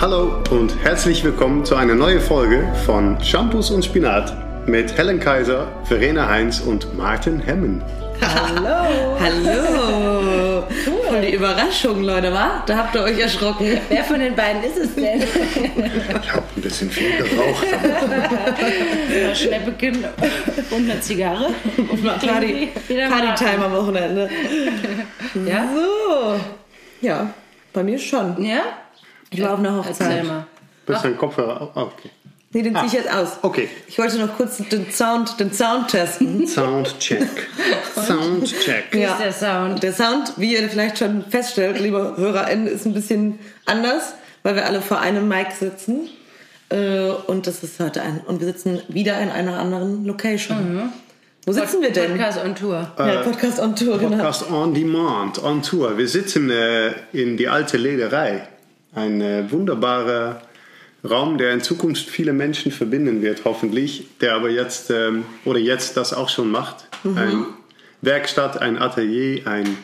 Hallo und herzlich willkommen zu einer neuen Folge von Shampoos und Spinat mit Helen Kaiser, Verena Heinz und Martin Hemmen. Hallo! Hallo! Cool. Voll die Überraschung, Leute, wa? Da habt ihr euch erschrocken. Wer von den beiden ist es denn? Ich habe ein bisschen viel geraucht. Ein Schnäppchen und eine Zigarre. Und mal Party, Party-Time am Wochenende. Ja? So. Ja, bei mir schon. Ja? Ich war auf einer Erzähl Hochzeit. mal. Bist dein Kopfhörer? Oh, okay. Nee, den zieh ich Ah, jetzt aus. okay. Ich wollte noch kurz den Sound, den Sound testen. Soundcheck. Soundcheck. Wie Ja. ist der Sound? Der Sound, wie ihr vielleicht schon feststellt, liebe HörerInnen, ist ein bisschen anders, weil wir alle vor einem Mic sitzen. Äh, Und das ist heute ein. Und wir sitzen wieder in einer anderen Location. Wo sitzen wir denn? Podcast on Tour. Ja, Podcast on Tour, genau. Podcast on Demand, on Tour. Wir sitzen äh, in die alte Lederei. Ein äh, wunderbarer Raum, der in Zukunft viele Menschen verbinden wird, hoffentlich. Der aber jetzt, ähm, oder jetzt das auch schon macht. Ein Werkstatt, ein Atelier, ein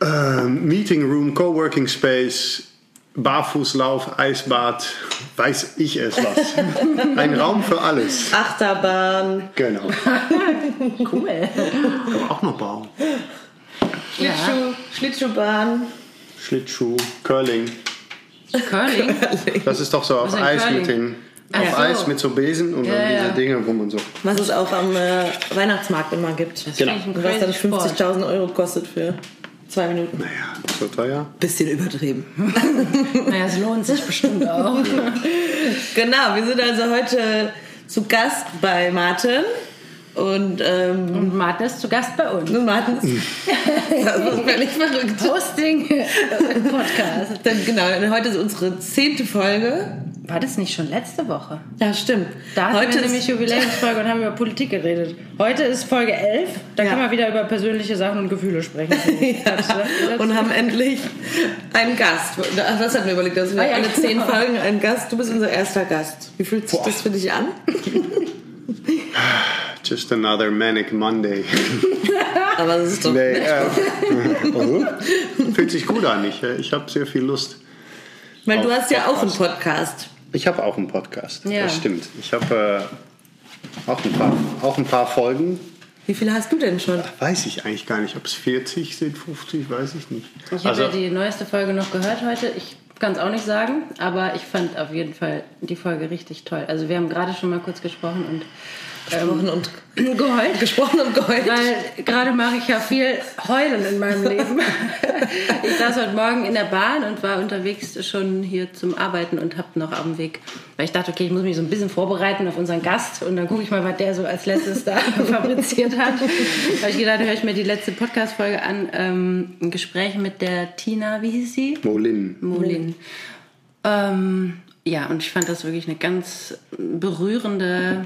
ähm, Meeting Room, Coworking Space, Barfußlauf, Eisbad, weiß ich es was. ein Raum für alles. Achterbahn. Genau. Cool. Man auch noch bauen. Schlittschuh, Schlittschuhbahn. Schlittschuh, Curling. Curling. Das ist doch so auf ist Eis Curling? mit den auf so. Eis mit so Besen und Ja, dann diese ja. Dinge, wo man so. Was es auch am äh, Weihnachtsmarkt immer gibt. Das Genau. Und was dann crazy Sport. 50.000 Euro kostet für zwei Minuten. Naja, so teuer. Bisschen übertrieben. Naja, es lohnt sich bestimmt auch. Genau, wir sind also heute zu Gast bei Martin. Und ähm, Und Martin ist zu Gast bei uns. Martin ist, das ist völlig verrückt. Hosting Podcast. Dann, genau, heute ist unsere zehnte Folge. War das nicht schon letzte Woche? Ja, stimmt. Da hatten heute wir nämlich Jubiläumsfolge und haben über Politik geredet. Heute ist Folge 11. Da Ja. können wir wieder über persönliche Sachen und Gefühle sprechen. ja, und haben endlich einen Gast. Das hatten wir überlegt, dass wir Ah, ja, alle zehn genau. Folgen einen Gast. Du bist unser erster Gast. Wie fühlt sich Boah. das für dich an? Just another manic Monday. Aber das ist doch. nee, äh, fühlt sich gut an. Ich, äh, ich habe sehr viel Lust. Weil du hast ja auch einen Podcast. Ich habe auch einen Podcast. Ja. Das stimmt. Ich habe äh, auch, ein paar, auch ein paar Folgen. Wie viele hast du denn schon? Weiß ich eigentlich gar nicht. Ob es 40 sind, 50, weiß ich nicht. Ich habe Also, ja die neueste Folge noch gehört heute. Ich kann es auch nicht sagen, aber ich fand auf jeden Fall die Folge richtig toll. Also wir haben gerade schon mal kurz gesprochen und Gesprochen und geheult. gesprochen und geheult. Weil gerade mache ich ja viel Heulen in meinem Leben. Ich saß heute Morgen in der Bahn und war unterwegs schon hier zum Arbeiten und habe noch auf dem Weg, weil ich dachte, okay, ich muss mich so ein bisschen vorbereiten auf unseren Gast und dann gucke ich mal, was der so als letztes da fabriziert hat. Da habe ich gedacht, höre ich mir die letzte Podcast-Folge an, ähm, ein Gespräch mit der Tina, wie hieß sie? Molin. Molin. Ähm, ja, und ich fand das wirklich eine ganz berührende,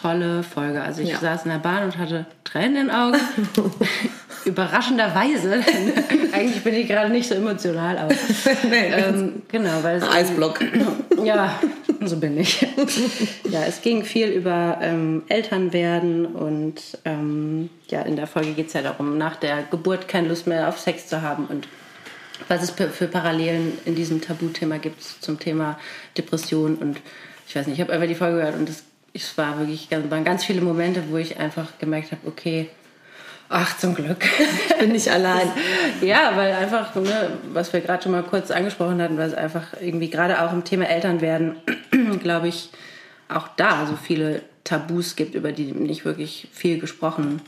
tolle Folge. Also ich Ja. saß in der Bahn und hatte Tränen in den Augen. Überraschenderweise. Eigentlich bin ich gerade nicht so emotional, aber nee, ähm, genau, weil es Eisblock. ja, so bin ich. Ja, es ging viel über ähm, Elternwerden und ähm, ja, in der Folge geht es ja darum, nach der Geburt keine Lust mehr auf Sex zu haben und was es für Parallelen in diesem Tabuthema gibt zum Thema Depression und ich weiß nicht, ich habe einfach die Folge gehört und es, es war wirklich ganz, waren ganz viele Momente, wo ich einfach gemerkt habe, okay, ach zum Glück. Ich bin nicht allein. Ja, weil einfach, ne, was wir gerade schon mal kurz angesprochen hatten, weil es einfach irgendwie gerade auch im Thema Elternwerden, glaube ich, auch da so viele Tabus gibt, über die nicht wirklich viel gesprochen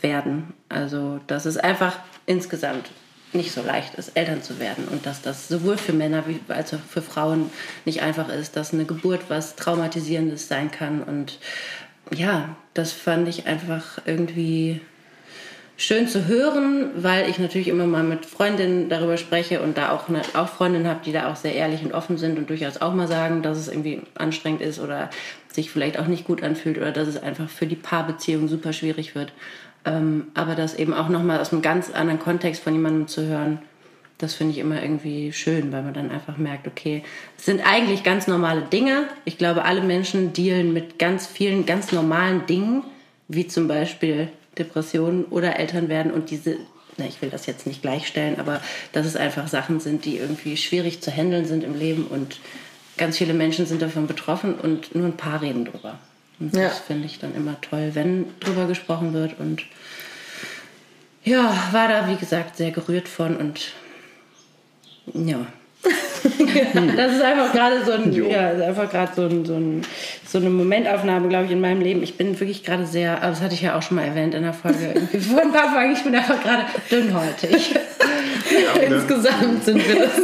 werden. Also, dass es einfach insgesamt nicht so leicht ist, Eltern zu werden und dass das sowohl für Männer wie als auch für Frauen nicht einfach ist, dass eine Geburt was Traumatisierendes sein kann. Und ja, das fand ich einfach irgendwie schön zu hören, weil ich natürlich immer mal mit Freundinnen darüber spreche und da auch, eine, auch Freundinnen habe, die da auch sehr ehrlich und offen sind und durchaus auch mal sagen, dass es irgendwie anstrengend ist oder sich vielleicht auch nicht gut anfühlt oder dass es einfach für die Paarbeziehung super schwierig wird. Ähm, aber das eben auch nochmal aus einem ganz anderen Kontext von jemandem zu hören, das finde ich immer irgendwie schön, weil man dann einfach merkt, okay, es sind eigentlich ganz normale Dinge. Ich glaube, alle Menschen dealen mit ganz vielen ganz normalen Dingen, wie zum Beispiel Depressionen oder Eltern werden und diese na, ich will das jetzt nicht gleichstellen, aber dass es einfach Sachen sind, die irgendwie schwierig zu handeln sind im Leben und ganz viele Menschen sind davon betroffen und nur ein paar reden drüber. Und Ja. das finde ich dann immer toll, wenn drüber gesprochen wird und ja, war da wie gesagt sehr gerührt von und ja. das ist einfach gerade so, ein, Jo. ja, ist einfach gerade so, ein, so, ein, so eine Momentaufnahme, glaube ich, in meinem Leben. Ich bin wirklich gerade sehr, aber das hatte ich ja auch schon mal erwähnt in der Folge, vor ein paar Folgen, ich bin einfach gerade dünnhäutig. Insgesamt sind wir das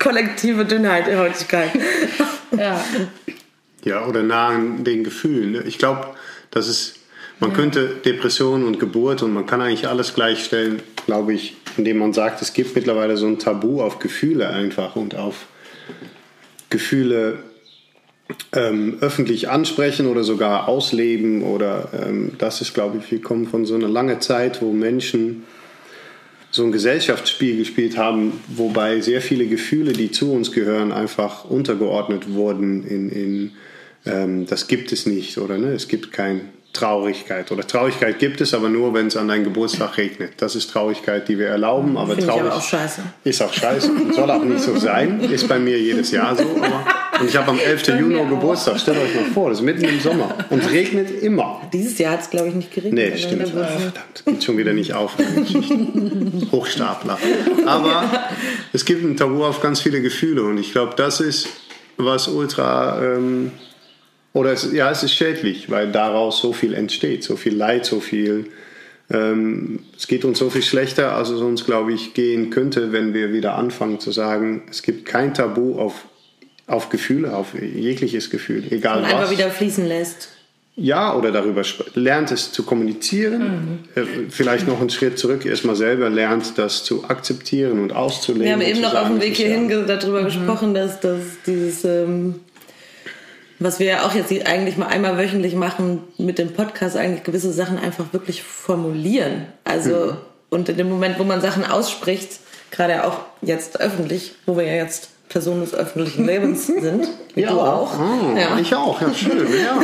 kollektive Dünnheit, Heutigkeit. ja. Ja, oder nah an den Gefühlen. ne? Ich glaube, das ist, man könnte Depression und Geburt und man kann eigentlich alles gleichstellen, glaube ich, indem man sagt, es gibt mittlerweile so ein Tabu auf Gefühle einfach und auf Gefühle ähm, öffentlich ansprechen oder sogar ausleben oder ähm, das ist, glaube ich, wir kommen von so einer langen Zeit, wo Menschen so ein Gesellschaftsspiel gespielt haben, wobei sehr viele Gefühle, die zu uns gehören, einfach untergeordnet wurden in, in ähm, das gibt es nicht oder ne? es gibt keine Traurigkeit oder Traurigkeit gibt es, aber nur, wenn es an deinem Geburtstag regnet. Das ist Traurigkeit, die wir erlauben, aber Finde ich traurig aber auch scheiße. ist auch scheiße und soll auch nicht so sein. Ist bei mir jedes Jahr so. Aber, und ich habe am 11. Juni. Geburtstag. Stellt euch mal vor, das ist mitten im Sommer und regnet immer. Dieses Jahr hat es, glaube ich, nicht geregnet. Nee, aber stimmt. Ah, verdammt, geht schon wieder nicht auf. Hochstapler. Aber es gibt ein Tabu auf ganz viele Gefühle und ich glaube, das ist, was ultra, ähm, oder es, ja, es ist schädlich, weil daraus so viel entsteht, so viel Leid, so viel, ähm, es geht uns so viel schlechter, als es uns, glaube ich, gehen könnte, wenn wir wieder anfangen zu sagen, es gibt kein Tabu auf, auf Gefühle, auf jegliches Gefühl, egal Und was. einfach wieder fließen lässt. Ja, oder darüber lernt es zu kommunizieren. Mhm. Äh, Vielleicht noch einen Schritt zurück, erstmal selber lernt, das zu akzeptieren und auszuleben. Wir haben und eben noch auf dem Weg hierhin darüber gesprochen, dass, dass dieses, ähm, was wir ja auch jetzt eigentlich mal einmal wöchentlich machen, mit dem Podcast eigentlich gewisse Sachen einfach wirklich formulieren. Also, und in dem Moment, wo man Sachen ausspricht, gerade auch jetzt öffentlich, wo wir ja jetzt Personen des öffentlichen Lebens sind, wie Ja, du auch. Ah, ja. Ich auch, ja, schön. Ja.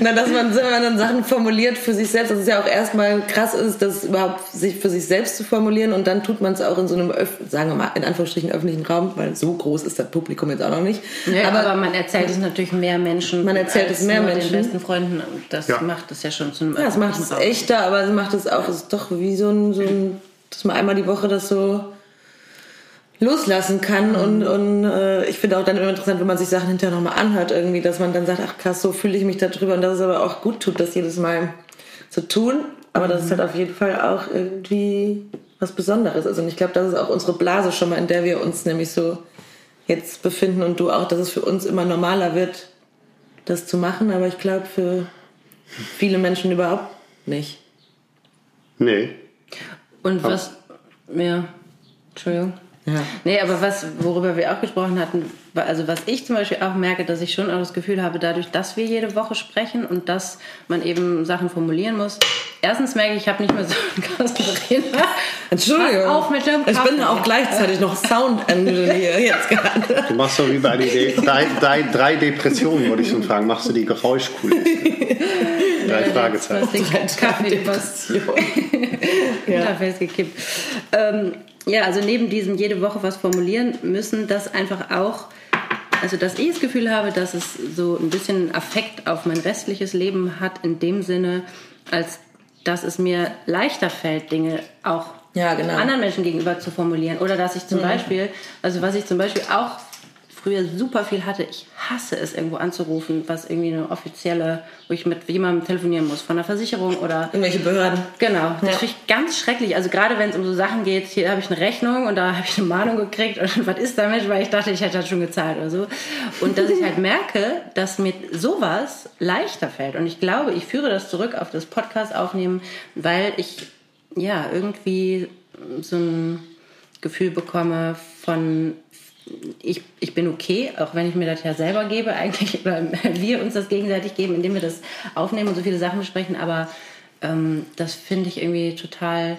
Na, dass man, wenn man dann Sachen formuliert für sich selbst, dass es ja auch erstmal krass ist, das überhaupt sich für sich selbst zu formulieren und dann tut man es auch in so einem, öff sagen wir mal, in Anführungsstrichen öffentlichen Raum, weil so groß ist das Publikum jetzt auch noch nicht. Nee, aber, aber, man erzählt es natürlich mehr Menschen. Man erzählt als es mehr Menschen. den besten Freunden. Und das Ja. macht es ja schon zu einem ja, es macht es echter, aber es macht es auch, es ist doch wie so ein, so ein, dass man einmal die Woche das so loslassen kann und, und äh, ich finde auch dann immer interessant, wenn man sich Sachen hinterher nochmal anhört irgendwie, dass man dann sagt, ach krass, so fühle ich mich darüber und dass es aber auch gut tut, das jedes Mal zu tun, aber das ist halt auf jeden Fall auch irgendwie was Besonderes ist und ich glaube, das ist auch unsere Blase schon mal, in der wir uns nämlich so jetzt befinden und du auch, dass es für uns immer normaler wird, das zu machen, aber ich glaube für viele Menschen überhaupt nicht. Nee. Und was, ja, Entschuldigung. Ja. Nee, aber was, worüber wir auch gesprochen hatten, also was ich zum Beispiel auch merke, dass ich schon auch das Gefühl habe, dadurch, dass wir jede Woche sprechen und dass man eben Sachen formulieren muss. Erstens merke ich, ich habe nicht mehr so einen krassen Redner. Entschuldigung. Pass auf mit dem ich bin auch gleichzeitig noch Sound Engineer jetzt gerade. Du machst so wie bei den De drei, drei, drei Depressionen, wollte ich schon fragen. Machst du die Geräuschkulisse? Drei Fragezeichen. Was den Kaffee Interface gekippt. Ähm, ja, also neben diesem jede Woche was formulieren müssen, das einfach auch, also dass ich das Gefühl habe, dass es so ein bisschen Affekt auf mein restliches Leben hat, in dem Sinne, als dass es mir leichter fällt, Dinge auch Ja, genau. anderen Menschen gegenüber zu formulieren. Oder dass ich zum Beispiel, also was ich zum Beispiel auch früher super viel hatte, ich hasse es, irgendwo anzurufen, was irgendwie eine offizielle, wo ich mit jemandem telefonieren muss, von der Versicherung oder Irgendwelche Behörden. Genau, das Ja. finde ich ganz schrecklich. Also gerade wenn es um so Sachen geht, hier habe ich eine Rechnung und da habe ich eine Mahnung gekriegt und was ist damit, weil ich dachte, ich hätte das schon gezahlt oder so. Und dass ich halt merke, dass mir sowas leichter fällt. Und ich glaube, ich führe das zurück auf das Podcast aufnehmen, weil ich ja irgendwie so ein Gefühl bekomme von ich, ich bin okay, auch wenn ich mir das ja selber gebe, eigentlich, oder wir uns das gegenseitig geben, indem wir das aufnehmen und so viele Sachen besprechen, aber ähm, das finde ich irgendwie total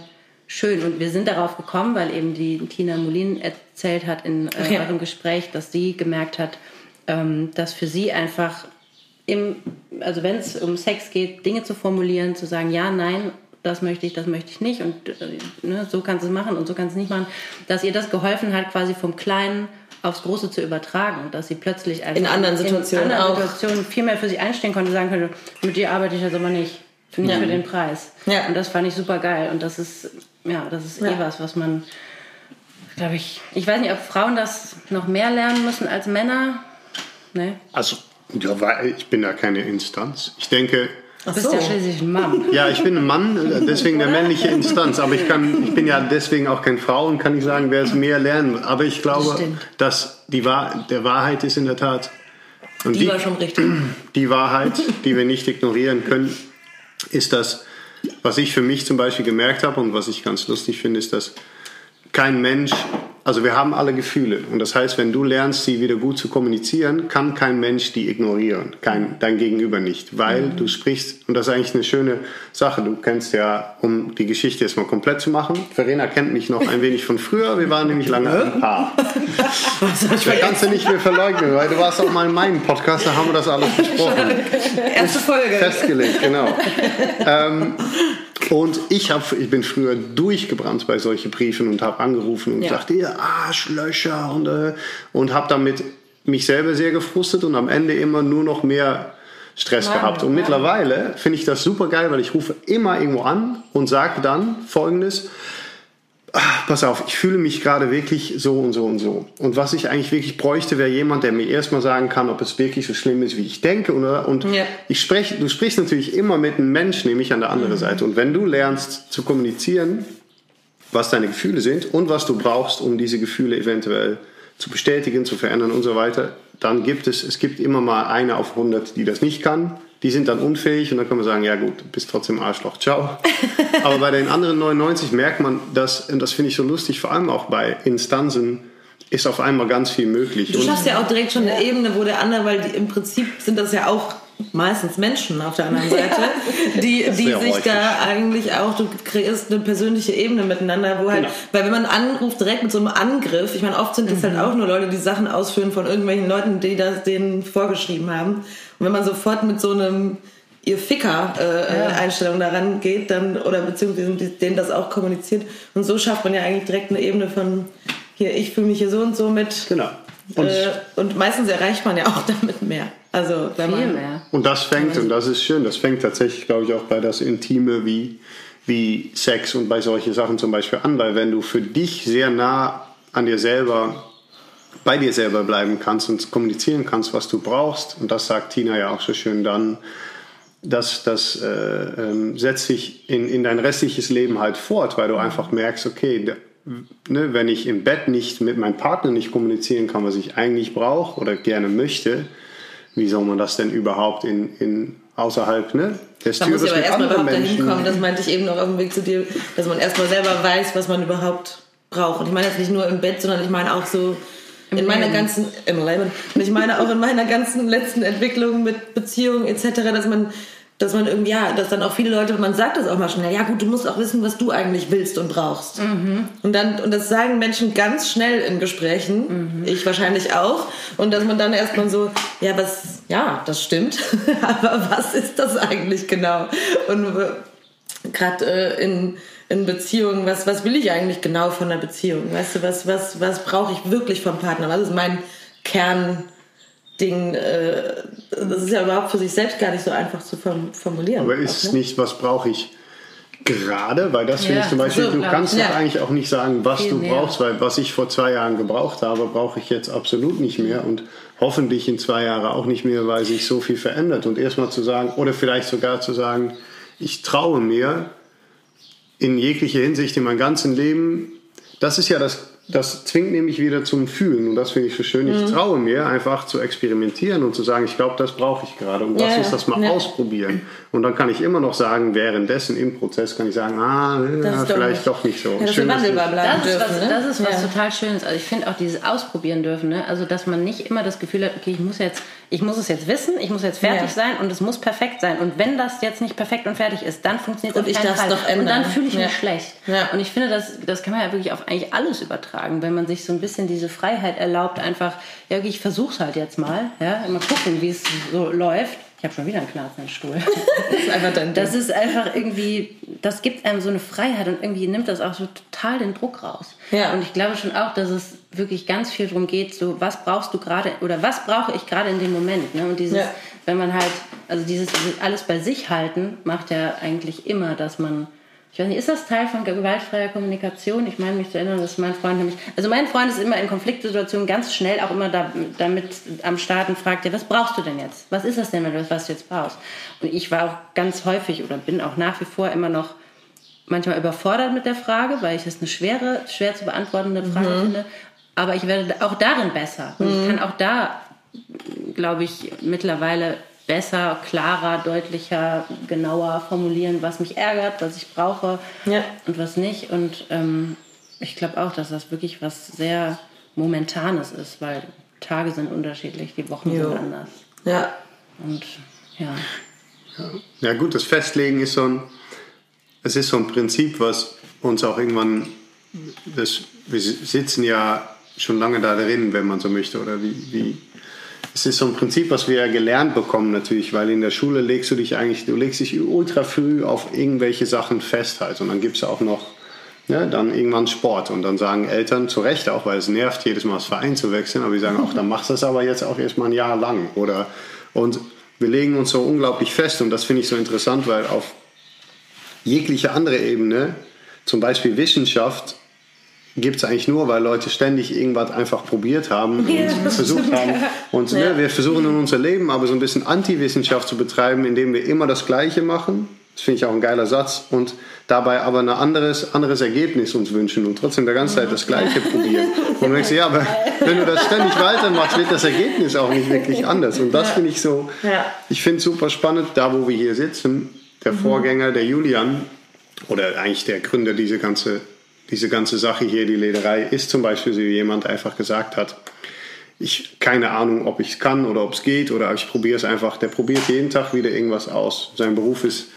schön. Und wir sind darauf gekommen, weil eben die Tina Molin erzählt hat in äh, Ja. eurem Gespräch, dass sie gemerkt hat, ähm, dass für sie einfach im, also wenn es um Sex geht, Dinge zu formulieren, zu sagen, ja, nein, das möchte ich, das möchte ich nicht und äh, ne, so kannst du es machen und so kannst du es nicht machen, dass ihr das geholfen hat, quasi vom Kleinen aufs Große zu übertragen, dass sie plötzlich einfach In anderen Situationen in anderen auch. Situationen viel mehr für sich einstehen konnte, sagen könnte, mit dir arbeite ich jetzt aber nicht, nicht Ja. für den Preis. Ja. Und das fand ich super geil und das ist, ja, das ist Ja. eh was, was man, glaube ich, ich weiß nicht, ob Frauen das noch mehr lernen müssen als Männer. Ne? Also, ja, weil ich bin da keine Instanz. Ich denke, Du bist so. ja schließlich ein Mann. ja, ich bin ein Mann, äh, deswegen der männliche Instanz. Aber ich, kann, ich bin ja deswegen auch kein Frau und kann nicht sagen, wer es mehr lernen muss. Aber ich glaube, stimmt. dass die Wahr der Wahrheit ist in der Tat. Und Die war schon richtig. die Wahrheit, die wir nicht ignorieren können, ist das, was ich für mich zum Beispiel gemerkt habe und was ich ganz lustig finde, ist, dass kein Mensch, also wir haben alle Gefühle und das heißt, wenn du lernst, sie wieder gut zu kommunizieren, kann kein Mensch die ignorieren, kein, dein Gegenüber nicht, weil du sprichst, und das ist eigentlich eine schöne Sache, du kennst ja, um die Geschichte jetzt mal komplett zu machen, Verena kennt mich noch ein wenig von früher, wir waren nämlich lange ein Paar. Das kannst du nicht mehr verleugnen, weil du warst auch mal in meinem Podcast, da haben wir das alles besprochen. Erste Folge. Festgelegt, genau. ähm, und ich, hab, ich bin früher durchgebrannt bei solchen Briefen und habe angerufen und Ja. gesagt, ihr Arschlöcher und, äh, und habe damit mich selber sehr gefrustet und am Ende immer nur noch mehr Stress Mann, gehabt. Und Mann. mittlerweile finde ich das super geil, weil ich rufe immer irgendwo an und sage dann folgendes, pass auf, ich fühle mich gerade wirklich so und so und so. Und was ich eigentlich wirklich bräuchte, wäre jemand, der mir erstmal sagen kann, ob es wirklich so schlimm ist, wie ich denke. Oder? Und Ja. ich spreche, du sprichst natürlich immer mit einem Menschen, nämlich an der anderen Seite. Und wenn du lernst zu kommunizieren, was deine Gefühle sind und was du brauchst, um diese Gefühle eventuell zu bestätigen, zu verändern und so weiter, dann gibt es, es gibt immer mal eine auf 100, die das nicht kann. Die sind dann unfähig und dann kann man sagen, ja gut, bist trotzdem Arschloch, ciao. Aber bei den anderen 99 merkt man, dass, und das finde ich so lustig, vor allem auch bei Instanzen, ist auf einmal ganz viel möglich. Du schaffst ja auch direkt schon eine Ebene, wo der andere, weil die, im Prinzip sind das ja auch meistens Menschen auf der anderen Seite, die, die Sehr sich häufig. da eigentlich auch, du kreierst eine persönliche Ebene miteinander, wo halt, Genau. weil wenn man anruft direkt mit so einem Angriff, ich meine, oft sind das halt auch nur Leute, die Sachen ausführen von irgendwelchen Leuten, die das denen vorgeschrieben haben. Und wenn man sofort mit so einem ihr Ficker äh, Ja. Einstellung daran geht, dann oder beziehungsweise denen das auch kommuniziert und so schafft man ja eigentlich direkt eine Ebene von hier ich fühle mich hier so und so mit Genau. Und, äh, und meistens erreicht man ja auch damit mehr. Also wenn Viel man mehr. und das fängt, und das ist schön, das fängt tatsächlich, glaube ich, auch bei das Intime wie, wie Sex und bei solchen Sachen zum Beispiel an, weil wenn du für dich sehr nah an dir selber, bei dir selber bleiben kannst und kommunizieren kannst, was du brauchst, und das sagt Tina ja auch so schön, dann das, das äh, ähm, setzt sich in, in dein restliches Leben halt fort, weil du einfach merkst, okay, ne, wenn ich im Bett nicht mit meinem Partner nicht kommunizieren kann, was ich eigentlich brauche oder gerne möchte, wie soll man das denn überhaupt in, in außerhalb ne, des da muss Türes ich aber erstmal überhaupt dahin kommen, das meinte ich eben noch auf dem Weg zu dir, dass man erstmal selber weiß, was man überhaupt braucht. Und ich meine jetzt nicht nur im Bett, sondern ich meine auch so in meiner Leben. ganzen im Leben. Und ich meine auch in meiner ganzen letzten Entwicklung mit Beziehungen etc., dass man dass man irgendwie, ja, dass dann auch viele Leute, man sagt das auch mal schnell, ja gut, du musst auch wissen, was du eigentlich willst und brauchst. Und dann, und das sagen Menschen ganz schnell in Gesprächen, ich wahrscheinlich auch, und dass man dann erstmal so, ja, was, ja, das stimmt, aber was ist das eigentlich genau? Und gerade äh, in, in Beziehungen, was, was will ich eigentlich genau von einer Beziehung? Weißt du, was, was, was brauche ich wirklich vom Partner? Was ist mein Kernding? Äh, das ist ja überhaupt für sich selbst gar nicht so einfach zu form- formulieren. Aber ist ne? nicht, was brauche ich gerade? Weil das finde Ja, ich zum Beispiel, so, du kannst doch Ja. eigentlich auch nicht sagen, was Viel du mehr. brauchst, weil was ich vor zwei Jahren gebraucht habe, brauche ich jetzt absolut nicht mehr und hoffentlich in zwei Jahren auch nicht mehr, weil sich so viel verändert. Und erstmal zu sagen, oder vielleicht sogar zu sagen, ich traue mir in jeglicher Hinsicht in meinem ganzen Leben, das ist ja das, das zwingt nämlich wieder zum Fühlen und das finde ich so schön. Mhm. Ich traue mir einfach zu experimentieren und zu sagen, ich glaube, das brauche ich gerade und lass Ja, uns das mal ja. ausprobieren. Und dann kann ich immer noch sagen, währenddessen im Prozess kann ich sagen, ah, Das ja, ist doch vielleicht nicht- doch nicht so. Wir Schön, dass Das ist was, dürfen. ne? das ist was ja. total Schönes. Also ich finde auch dieses Ausprobieren dürfen, ne? Also dass man nicht immer das Gefühl hat, okay, ich muss jetzt, ich muss es jetzt wissen, ich muss jetzt fertig Ja. sein und es muss perfekt sein. Und wenn das jetzt nicht perfekt und fertig ist, dann funktioniert es Und doch ändern. Und dann fühle ich mich Ja. schlecht. Ja. Und ich finde, das, das kann man ja wirklich auf eigentlich alles übertragen, wenn man sich so ein bisschen diese Freiheit erlaubt, einfach, ja, ich versuch's halt jetzt mal, ja, mal gucken, wie es so läuft. Ich habe schon wieder einen Knarz im Stuhl. Das ist einfach dein Das ist einfach irgendwie, das gibt einem so eine Freiheit und irgendwie nimmt das auch so total den Druck raus. Ja. Und ich glaube schon auch, dass es wirklich ganz viel darum geht, so was brauchst du gerade oder was brauche ich gerade in dem Moment. Ne? Und dieses, Ja. wenn man halt, also dieses alles bei sich halten, macht ja eigentlich immer, dass man, ich weiß nicht, ist das Teil von gewaltfreier Kommunikation? Ich meine mich zu erinnern, dass mein Freund nämlich, also mein Freund ist immer in Konfliktsituationen ganz schnell auch immer da, damit am Start und fragt, ja, was brauchst du denn jetzt? Was ist das denn, was du jetzt brauchst? Und ich war auch ganz häufig oder bin auch nach wie vor immer noch manchmal überfordert mit der Frage, weil ich es eine schwere, schwer zu beantwortende Frage finde. Aber ich werde auch darin besser. Und ich kann auch da, glaube ich, mittlerweile besser, klarer, deutlicher, genauer formulieren, was mich ärgert, was ich brauche Ja. und was nicht. Und ähm, ich glaube auch, dass das wirklich was sehr Momentanes ist, weil Tage sind unterschiedlich, die Wochen Jo. sind anders. Ja. Und ja. Ja gut, das Festlegen ist so ein, es ist so ein Prinzip, was uns auch irgendwann, das, wir sitzen ja schon lange da drin, wenn man so möchte, oder wie, wie es ist so ein Prinzip, was wir ja gelernt bekommen natürlich, weil in der Schule legst du dich eigentlich, du legst dich ultra früh auf irgendwelche Sachen fest halt. Und dann gibt es auch noch ja, dann irgendwann Sport. Und dann sagen Eltern zu Recht auch, weil es nervt, jedes Mal das Verein zu wechseln, aber die sagen auch, dann machst du das aber jetzt auch erstmal ein Jahr lang oder? Und wir legen uns so unglaublich fest. Und das finde ich so interessant, weil auf jegliche andere Ebene, zum Beispiel Wissenschaft, gibt es eigentlich nur, weil Leute ständig irgendwas einfach probiert haben und versucht haben. Und ne, wir versuchen in unser Leben aber so ein bisschen Anti-Wissenschaft zu betreiben, indem wir immer das Gleiche machen. Das finde ich auch ein geiler Satz. Und dabei aber ein anderes, anderes Ergebnis uns wünschen und trotzdem der ganze Zeit das Gleiche probieren. Und du denkst, ja, aber wenn du das ständig weitermachst, wird das Ergebnis auch nicht wirklich anders. Und das finde ich so, Ja. ich finde es super spannend, da wo wir hier sitzen, der Vorgänger, der Julian, oder eigentlich der Gründer dieser ganze, diese ganze Sache hier, die Lederei, ist zum Beispiel so jemand, einfach gesagt hat, ich keine Ahnung, ob ich es kann oder ob es geht oder ich probiere es einfach. Der probiert jeden Tag wieder irgendwas aus. Sein Beruf ist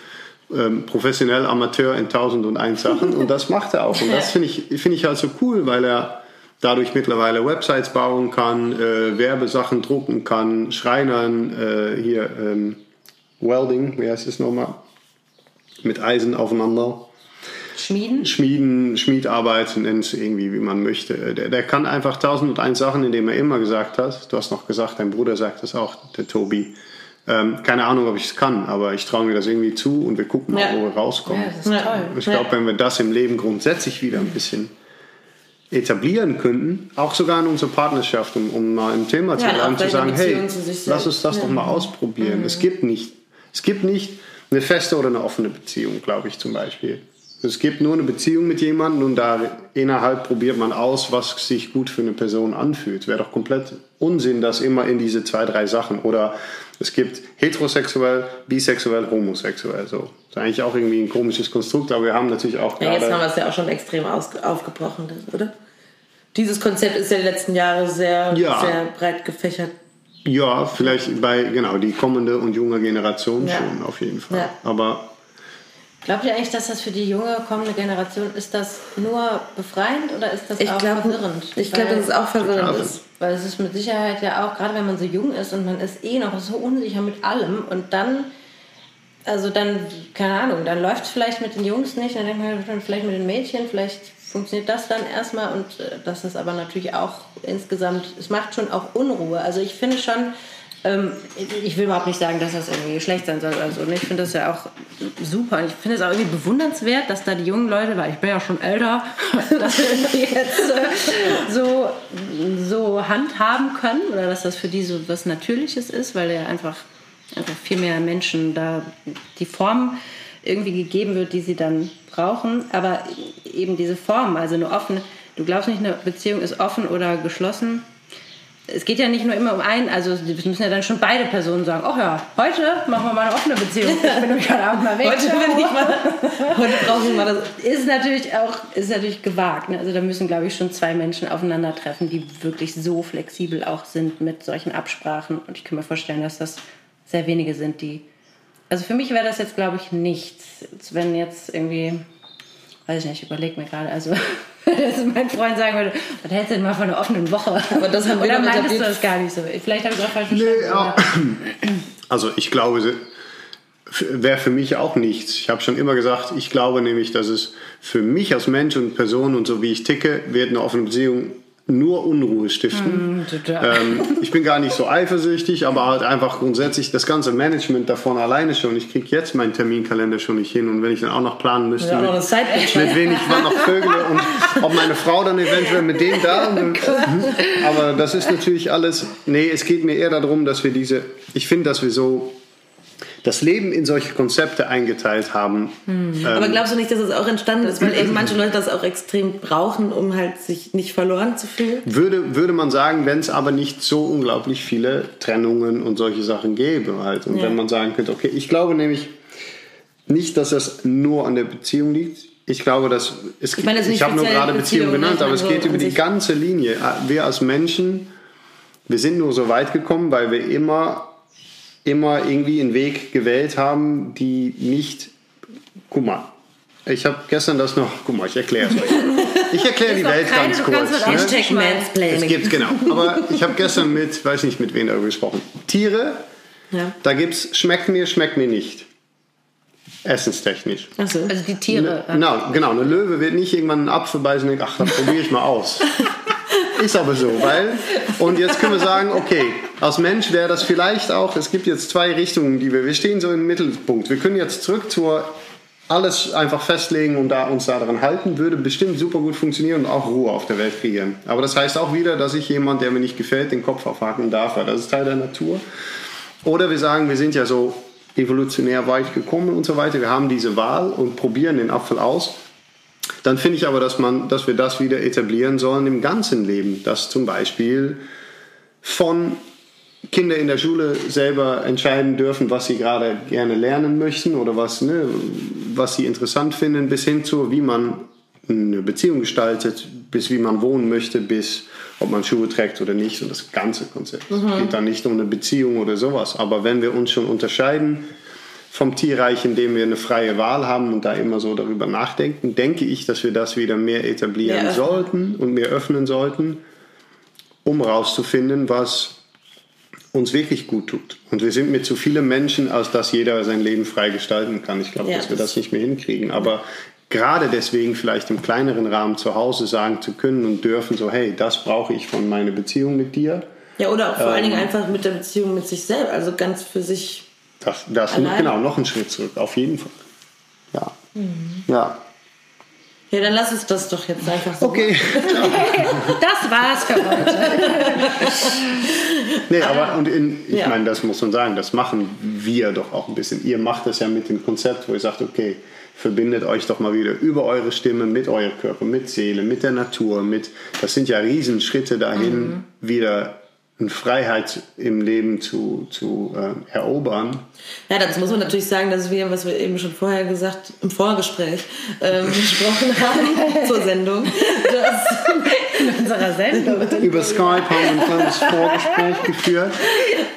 ähm, professionell Amateur in 1001 Sachen und das macht er auch. Und das finde ich, finde ich halt so cool, weil er dadurch mittlerweile Websites bauen kann, äh, Werbesachen drucken kann, Schreinern, äh, hier ähm, Welding, wie heißt es nochmal? Mit Eisen aufeinander. Schmieden? Schmieden, Schmiedarbeit, nenn es irgendwie, wie man möchte. Der, der kann einfach tausend und eins Sachen, indem er immer gesagt hat, du hast noch gesagt, dein Bruder sagt das auch, der Tobi. Ähm, keine Ahnung, ob ich es kann, aber ich traue mir das irgendwie zu und wir gucken mal, Ja. wo wir rauskommen. Ja, das ist toll. Ich glaube, wenn wir das im Leben grundsätzlich wieder ein bisschen etablieren könnten, auch sogar in unserer Partnerschaft, um, um mal ein Thema zu Ja, bleiben, zu sagen, hey, lass uns das Ja. doch mal ausprobieren. Es gibt nicht, es gibt nicht eine feste oder eine offene Beziehung, glaube ich zum Beispiel. Es gibt nur eine Beziehung mit jemandem und da innerhalb probiert man aus, was sich gut für eine Person anfühlt. Wäre doch komplett Unsinn, das immer in diese zwei, drei Sachen oder es gibt heterosexuell, bisexuell, homosexuell. So. Das ist eigentlich auch irgendwie ein komisches Konstrukt, aber wir haben natürlich auch Ja, jetzt haben wir es ja auch schon extrem aufgebrochen, oder? Dieses Konzept ist ja die letzten Jahre sehr, Ja. sehr breit gefächert. Ja, vielleicht bei genau die kommende und junge Generation Ja. schon auf jeden Fall. Ja. Aber Glaubt ihr eigentlich, dass das für die junge kommende Generation, ist das nur befreiend oder ist das Ich auch glaube, verwirrend? ich glaube, dass es auch verwirrend ist. Weil es ist mit Sicherheit ja auch, gerade wenn man so jung ist und man ist eh noch so unsicher mit allem und dann, also dann, keine Ahnung, dann läuft es vielleicht mit den Jungs nicht, dann denkt man vielleicht mit den Mädchen, vielleicht funktioniert das dann erstmal und äh, das ist aber natürlich auch insgesamt, es macht schon auch Unruhe. Also ich finde schon, ähm, ich will überhaupt nicht sagen, dass das irgendwie schlecht sein soll oder so. ne? Ich finde das ja auch super. Ich finde es auch irgendwie bewundernswert, dass da die jungen Leute, weil ich bin ja schon älter, dass wir jetzt äh, so, so handhaben können oder dass das für die so was Natürliches ist, weil ja einfach, einfach viel mehr Menschen da die Form irgendwie gegeben wird, die sie dann brauchen. Aber eben diese Form, also eine offene, du glaubst nicht, eine Beziehung ist offen oder geschlossen es geht ja nicht nur immer um einen, also es müssen ja dann schon beide Personen sagen, oh ja, heute machen wir mal eine offene Beziehung. Ich bin nämlich heute Abend mal weg. Heute bin ich mal, heute brauche ich mal das. Ist natürlich auch, ist natürlich gewagt. Ne? Also da müssen, glaube ich, schon zwei Menschen aufeinandertreffen, die wirklich so flexibel auch sind mit solchen Absprachen. Und ich kann mir vorstellen, dass das sehr wenige sind, die. Also für mich wäre das jetzt, glaube ich, nichts. Wenn jetzt irgendwie, weiß ich nicht, ich überlege mir gerade, also dass mein Freund sagen würde, was hältst du denn mal von einer offenen Woche? Aber das haben wir Oder doch meintest du das gar nicht so? Vielleicht habe ich es auch falsch verstanden. Nee, Also ich glaube, wäre für mich auch nichts. Ich habe schon immer gesagt, ich glaube nämlich, dass es für mich als Mensch und Person und so wie ich ticke, wird eine offene Beziehung nur Unruhe stiften. Mm. Ähm, ich bin gar nicht so eifersüchtig, aber halt einfach grundsätzlich das ganze Management davon alleine schon. Ich kriege jetzt meinen Terminkalender schon nicht hin und wenn ich dann auch noch planen müsste, Ja, mit, mit wen ich wann noch vögele und ob meine Frau dann eventuell mit dem da. Und, aber das ist natürlich alles. Nee, es geht mir eher darum, dass wir diese. Ich finde, dass wir so das Leben in solche Konzepte eingeteilt haben. Aber glaubst du nicht, dass es auch entstanden ist, weil eben manche Leute das auch extrem brauchen, um halt sich nicht verloren zu fühlen? Würde, würde man sagen, wenn es aber nicht so unglaublich viele Trennungen und solche Sachen gäbe halt. Und Ja. wenn man sagen könnte, okay, ich glaube nämlich nicht, dass das nur an der Beziehung liegt. Ich glaube, dass es meine jetzt ich habe nur gerade Beziehung Beziehung, genannt, ne? aber es Also geht über die ganze Linie. Wir als Menschen, wir sind nur so weit gekommen, weil wir immer, immer irgendwie einen Weg gewählt haben, die nicht. Guck mal, ich habe gestern das noch. Guck mal, ich erkläre es euch. Ich erkläre die Welt keine, ganz kurz. ne? Es gibt, genau. Aber ich habe gestern mit, weiß nicht mit wem darüber gesprochen. Tiere, Ja. da gibt's schmeckt mir, schmeckt mir nicht. Essenstechnisch. Achso. Also die Tiere. Genau, genau. Eine Löwe wird nicht irgendwann einen Apfel beißen und denken, ach, das probiere ich mal aus. Ist aber so, weil, und jetzt können wir sagen, okay, als Mensch wäre das vielleicht auch, es gibt jetzt zwei Richtungen, die wir, wir stehen so im Mittelpunkt. Wir können jetzt zurück zur, alles einfach festlegen und da, uns daran halten, würde bestimmt super gut funktionieren und auch Ruhe auf der Welt kreieren. Aber das heißt auch wieder, dass ich jemand, der mir nicht gefällt, den Kopf aufhaken darf, weil das ist Teil der Natur. Oder wir sagen, wir sind ja so evolutionär weit gekommen und so weiter. Wir haben diese Wahl und probieren den Apfel aus. Dann finde ich aber, dass, man, dass wir das wieder etablieren sollen im ganzen Leben. Dass zum Beispiel von Kinder in der Schule selber entscheiden dürfen, was sie gerade gerne lernen möchten oder was, ne, was sie interessant finden, bis hin zu, wie man eine Beziehung gestaltet, bis wie man wohnen möchte, bis ob man Schuhe trägt oder nicht und das ganze Konzept. Es geht dann nicht um eine Beziehung oder sowas. Aber wenn wir uns schon unterscheiden vom Tierreich, indem wir eine freie Wahl haben und da immer so darüber nachdenken, denke ich, dass wir das wieder mehr etablieren öffnen. sollten und mehr öffnen sollten, um rauszufinden, was uns wirklich gut tut. Und wir sind mit zu vielen Menschen, als dass jeder sein Leben frei gestalten kann. Ich glaube, Ja, dass wir das- nicht mehr hinkriegen. Aber gerade deswegen vielleicht im kleineren Rahmen zu Hause sagen zu können und dürfen, so hey, das brauche ich von meiner Beziehung mit dir. Ja, oder auch vor allen Ähm. Dingen einfach mit der Beziehung mit sich selbst, also ganz für sich. Das, das genau, noch einen Schritt zurück, auf jeden Fall. Ja. Mhm. Ja. Ja, dann lass uns das doch jetzt einfach so. Okay. Das war's für heute. Nee, aber und in, ich Ja. meine, das muss man sagen, das machen wir doch auch ein bisschen. Ihr macht das ja mit dem Konzept, wo ihr sagt, okay, verbindet euch doch mal wieder über eure Stimme mit eurem Körper, mit Seele, mit der Natur, mit das sind ja Riesenschritte dahin, wieder eine Freiheit im Leben zu, zu äh, erobern. Ja, dazu muss man natürlich sagen, dass wir, was wir eben schon vorher gesagt, im Vorgespräch ähm, gesprochen haben zur Sendung, dass, In unserer Sendung. Über Skype haben wir ein kleines Vorgespräch geführt.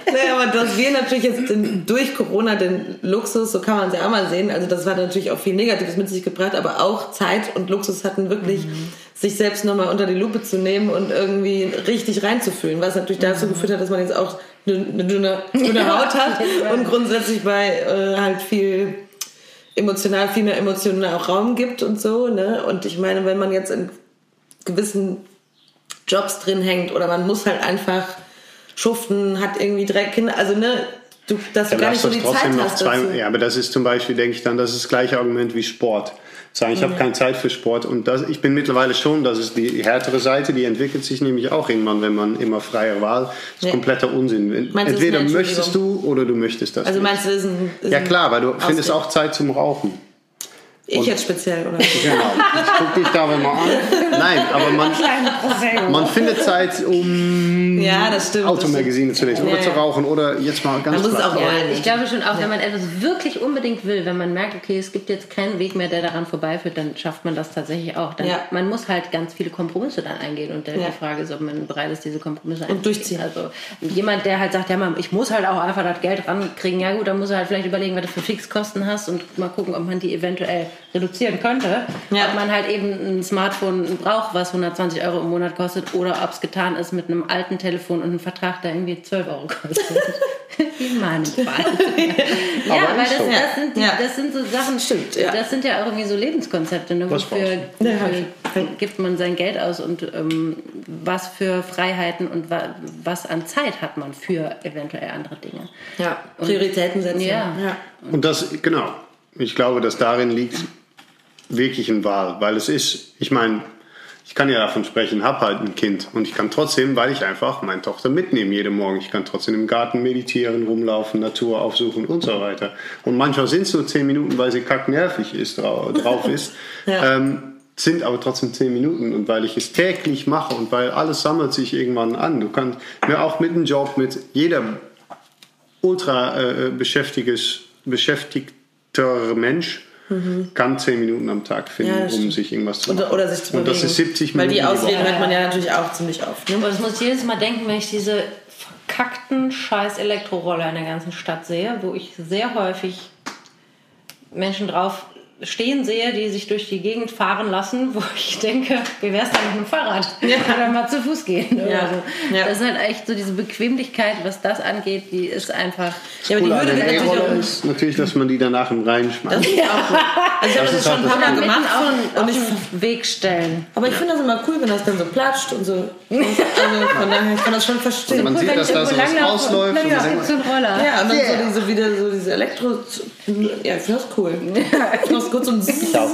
naja, aber dass wir natürlich jetzt den, durch Corona den Luxus, so kann man es ja auch mal sehen, also das war natürlich auch viel Negatives mit sich gebracht, aber auch Zeit und Luxus hatten wirklich, sich selbst nochmal unter die Lupe zu nehmen und irgendwie richtig reinzufühlen, was natürlich dazu geführt hat, dass man jetzt auch eine, dünne, dünne Haut hat und grundsätzlich bei äh, halt viel emotional, viel mehr Emotionen auch Raum gibt und so, ne? Und ich meine, wenn man jetzt in gewissen Jobs drin hängt oder man muss halt einfach schuften, hat irgendwie drei Kinder, also ne, du, dass du Ja, gar nicht so die Zeit trotzdem noch hast zwei. Ja, aber das ist zum Beispiel, denke ich dann, das ist das gleiche Argument wie Sport. Sagen, ich habe keine Zeit für Sport und das, ich bin mittlerweile schon, das ist die härtere Seite, die entwickelt sich nämlich auch irgendwann, wenn man immer freie Wahl, das ist Ja. kompletter Unsinn. Meinst Entweder möchtest du oder du möchtest das Also nicht. meinst du, ist ein, ist Ja klar, weil du Ausweg? findest auch Zeit zum Rauchen. Ich jetzt speziell, oder? Genau. Ich guck dich da mal an. Nein, aber man, man findet Zeit, um Ja, das stimmt. das Automagazine zu lesen oder Ja, zu ja. rauchen oder jetzt mal ganz Man muss es platt. auch Ja, wollen. ich glaube schon, auch wenn man etwas wirklich unbedingt will, wenn man merkt, okay, es gibt jetzt keinen Weg mehr, der daran vorbeiführt, dann schafft man das tatsächlich auch. Dann, Ja. Man muss halt ganz viele Kompromisse dann eingehen und dann Ja. die Frage ist, ob man bereit ist, diese Kompromisse einzugehen. durchziehen. Also jemand, der halt sagt, ja, man, ich muss halt auch einfach das Geld rankriegen, ja gut, dann muss er halt vielleicht überlegen, was du für Fixkosten hast und mal gucken, ob man die eventuell reduzieren könnte. Ja. Ob man halt eben ein Smartphone braucht, was 120 Euro im Monat kostet oder ob es getan ist mit einem alten Telefon und einem Vertrag, der irgendwie 12 Euro kostet. Wie manchmal. ja, Aber weil das, so. das, sind die, Ja. das sind so Sachen, Stimmt, ja. das sind ja auch irgendwie so Lebenskonzepte. Ne? Was Wofür, Ja, wofür gibt man sein Geld aus und ähm, was für Freiheiten und wa was an Zeit hat man für eventuell andere Dinge. Ja, Prioritäten setzen. Ja. ja. Und das, genau, ich glaube, dass darin liegt wirklich eine Wahl, weil es ist, ich meine, ich kann ja davon sprechen, habe halt ein Kind und ich kann trotzdem, weil ich einfach meine Tochter mitnehme jeden Morgen, ich kann trotzdem im Garten meditieren, rumlaufen, Natur aufsuchen und so weiter. Und manchmal sind es nur zehn Minuten, weil sie kacknervig ist, drau- drauf ist. Ja. ähm, sind aber trotzdem zehn Minuten und weil ich es täglich mache und weil alles sammelt sich irgendwann an. Du kannst mir auch mit dem Job, mit jeder ultra äh, beschäftigtes, beschäftigter Mensch kann zehn Minuten am Tag finden, Mhm. Ja, um stimmt. sich irgendwas zu Oder, machen. oder sich zu Und bewegen. das ist 70 Weil Minuten. die Ausreden hört man ja natürlich auch ziemlich oft. Ne? Und das muss ich jedes Mal denken, wenn ich diese verkackten scheiß Elektroroller in der ganzen Stadt sehe, wo ich sehr häufig Menschen drauf stehen sehe, die sich durch die Gegend fahren lassen, wo ich denke, wie wär's denn mit einem Fahrrad? Oder mal zu Fuß gehen. Oder Ja. so. Ja. Das ist halt echt so diese Bequemlichkeit, was das angeht, die ist einfach... Ja, aber die Hürde wird natürlich auch. ist natürlich, dass man die danach im Rhein schmeißt. Das ist auch so. Also ich habe das, ist schon halt ein paar Mal gemacht auf, und, auf ich, den Weg stellen. aber ich finde das immer cool, wenn das dann so platscht und so. Also von daher, ich kann das schon verstehen. Man Cool, sieht, wenn dass da so was ausläuft und und dann dann gibt's so. Ja, und dann Yeah. so diese, wieder so diese Elektro... Ja, ich finde das cool. Ich finde das so ein Ich auch.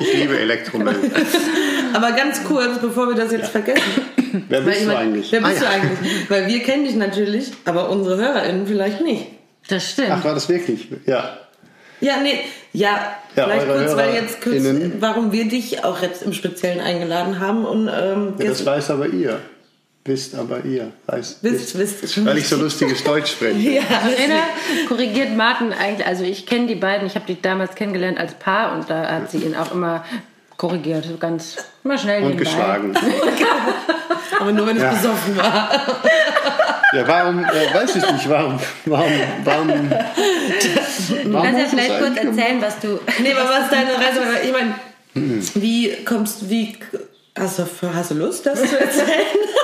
Ich liebe Elektromüll. Aber ganz kurz, bevor wir das jetzt vergessen. Wer bist du mein, eigentlich? Wer bist Ah, du ja. eigentlich? Weil wir kennen dich natürlich, aber unsere HörerInnen vielleicht nicht. Das stimmt. Ach, war das wirklich? Ja. Ja, nee, ja, Ja, vielleicht kurz, weil jetzt kurz, warum wir dich auch jetzt im Speziellen eingeladen haben und ähm, ja. Das weiß aber ihr. Wisst aber ihr. Weiß, wisst, wisst, schon Weil ich so lustiges Deutsch spreche. Ja, Verena korrigiert Martin eigentlich, also ich kenne die beiden, ich habe die damals kennengelernt als Paar und da hat sie ihn auch immer korrigiert, so ganz mal schnell Und geschlagen. aber nur wenn Ja. besoffen war. Ja, warum, äh, weiß ich nicht, warum, warum, warum, Du warum kannst ja vielleicht kurz erzählen, was du... Nee, aber was ist deine Reise? Ich meine, wie kommst wie hast du, hast du Lust, das zu erzählen?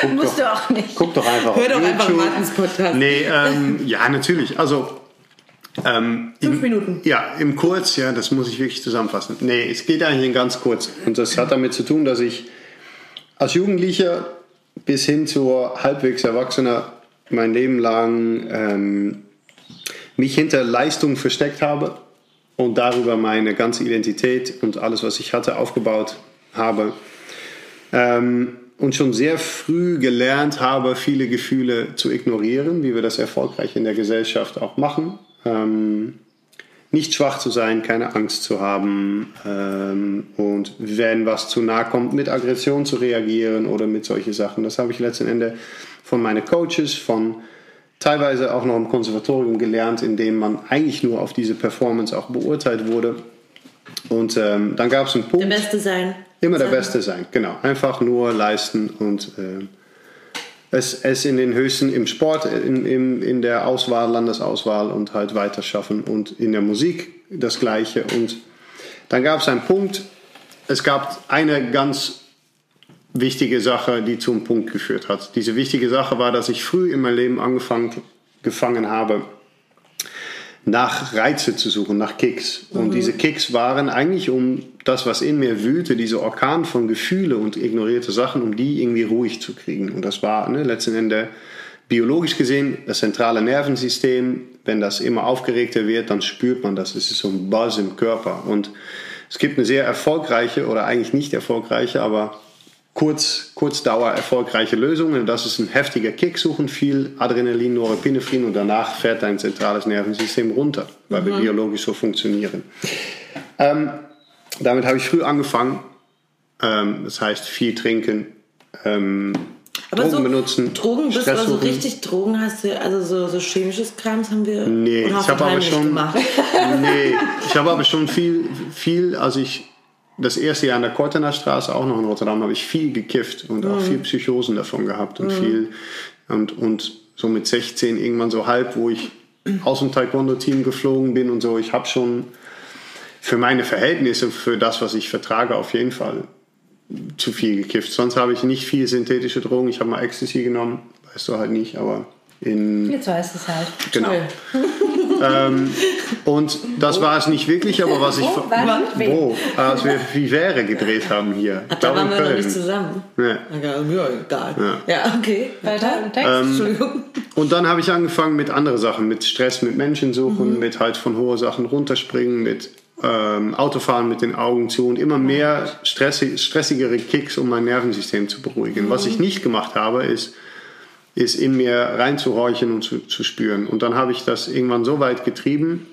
Guck Musst doch, du auch nicht. guck doch einfach Hör doch einfach YouTube. Martins Podcast. Nee, ähm, ja, natürlich. Also, ähm, Fünf im, Minuten. Ja, im Kurz, ja, das muss ich wirklich zusammenfassen. Nee, es geht eigentlich in ganz kurz. Und das hat damit zu tun, dass ich als Jugendlicher bis hin zur halbwegs Erwachsener mein Leben lang ähm, mich hinter Leistung versteckt habe und darüber meine ganze Identität und alles, was ich hatte, aufgebaut habe. Ähm, und schon sehr früh gelernt habe, viele Gefühle zu ignorieren, wie wir das erfolgreich in der Gesellschaft auch machen. Ähm, nicht schwach zu sein, keine Angst zu haben ähm, und wenn was zu nahe kommt, mit Aggression zu reagieren oder mit solchen Sachen. Das habe ich letzten Endes von meinen Coaches, von teilweise auch noch im Konservatorium gelernt, in dem man eigentlich nur auf diese Performance auch beurteilt wurde. Und ähm, dann gab es einen Punkt. Der Beste sein. Immer der Beste sein, genau. Einfach nur leisten und äh, es, es in den höchsten, im Sport, in, in, in der Auswahl, Landesauswahl und halt weiter schaffen und in der Musik das Gleiche. Und dann gab es einen Punkt, es gab eine ganz wichtige Sache, die zum Punkt geführt hat. Diese wichtige Sache war, dass ich früh in meinem Leben angefangen gefangen habe, nach Reize zu suchen, nach Kicks. Und diese Kicks waren eigentlich um das, was in mir wühlte, diese Orkan von Gefühle und ignorierte Sachen, um die irgendwie ruhig zu kriegen. Und das war ne, letzten Endes biologisch gesehen das zentrale Nervensystem. Wenn das immer aufgeregter wird, dann spürt man das. Es ist so ein Buzz im Körper. Und es gibt eine sehr erfolgreiche oder eigentlich nicht erfolgreiche, aber kurz, Kurzdauer erfolgreiche Lösungen. Und das ist ein heftiger Kick suchen, viel Adrenalin, Norepinephrine und danach fährt dein zentrales Nervensystem runter, weil wir biologisch so funktionieren. Ähm, damit habe ich früh angefangen. Ähm, das heißt, viel trinken, ähm, Aber Drogen so benutzen, Drogen, bist du Stress also suchen. richtig Drogen hast du, also so, so chemisches Krams haben wir. Nee, ich habe du aber schon, gemacht. nee, ich habe aber schon viel, viel, als ich das erste Jahr an der Kortener Straße, auch noch in Rotterdam, habe ich viel gekifft und Mhm. auch viel Psychosen davon gehabt und viel und, und so mit 16 irgendwann so halb, wo ich aus dem Taekwondo-Team geflogen bin und so, ich habe schon für meine Verhältnisse, für das, was ich vertrage, auf jeden Fall zu viel gekifft. Sonst habe ich nicht viel synthetische Drogen. Ich habe mal Ecstasy genommen, weißt du halt nicht, aber In, Jetzt weißt du es halt. genau. Ähm, und das war es nicht wirklich, aber was ich. Wo? Wann? Wo? Als wir Vivere gedreht haben hier. Ach, da waren wir noch nicht zusammen. Ja. Ja, ja egal. Ja, okay. Weiter im Text. Entschuldigung. Und dann habe ich angefangen mit anderen Sachen, mit Stress, mit Menschen suchen, mit halt von hohen Sachen runterspringen, mit ähm, Autofahren mit den Augen zu und immer mehr stressi stressigere Kicks, um mein Nervensystem zu beruhigen. Was ich nicht gemacht habe, ist, ist in mir reinzuhorchen und zu, zu spüren. Und dann habe ich das irgendwann so weit getrieben,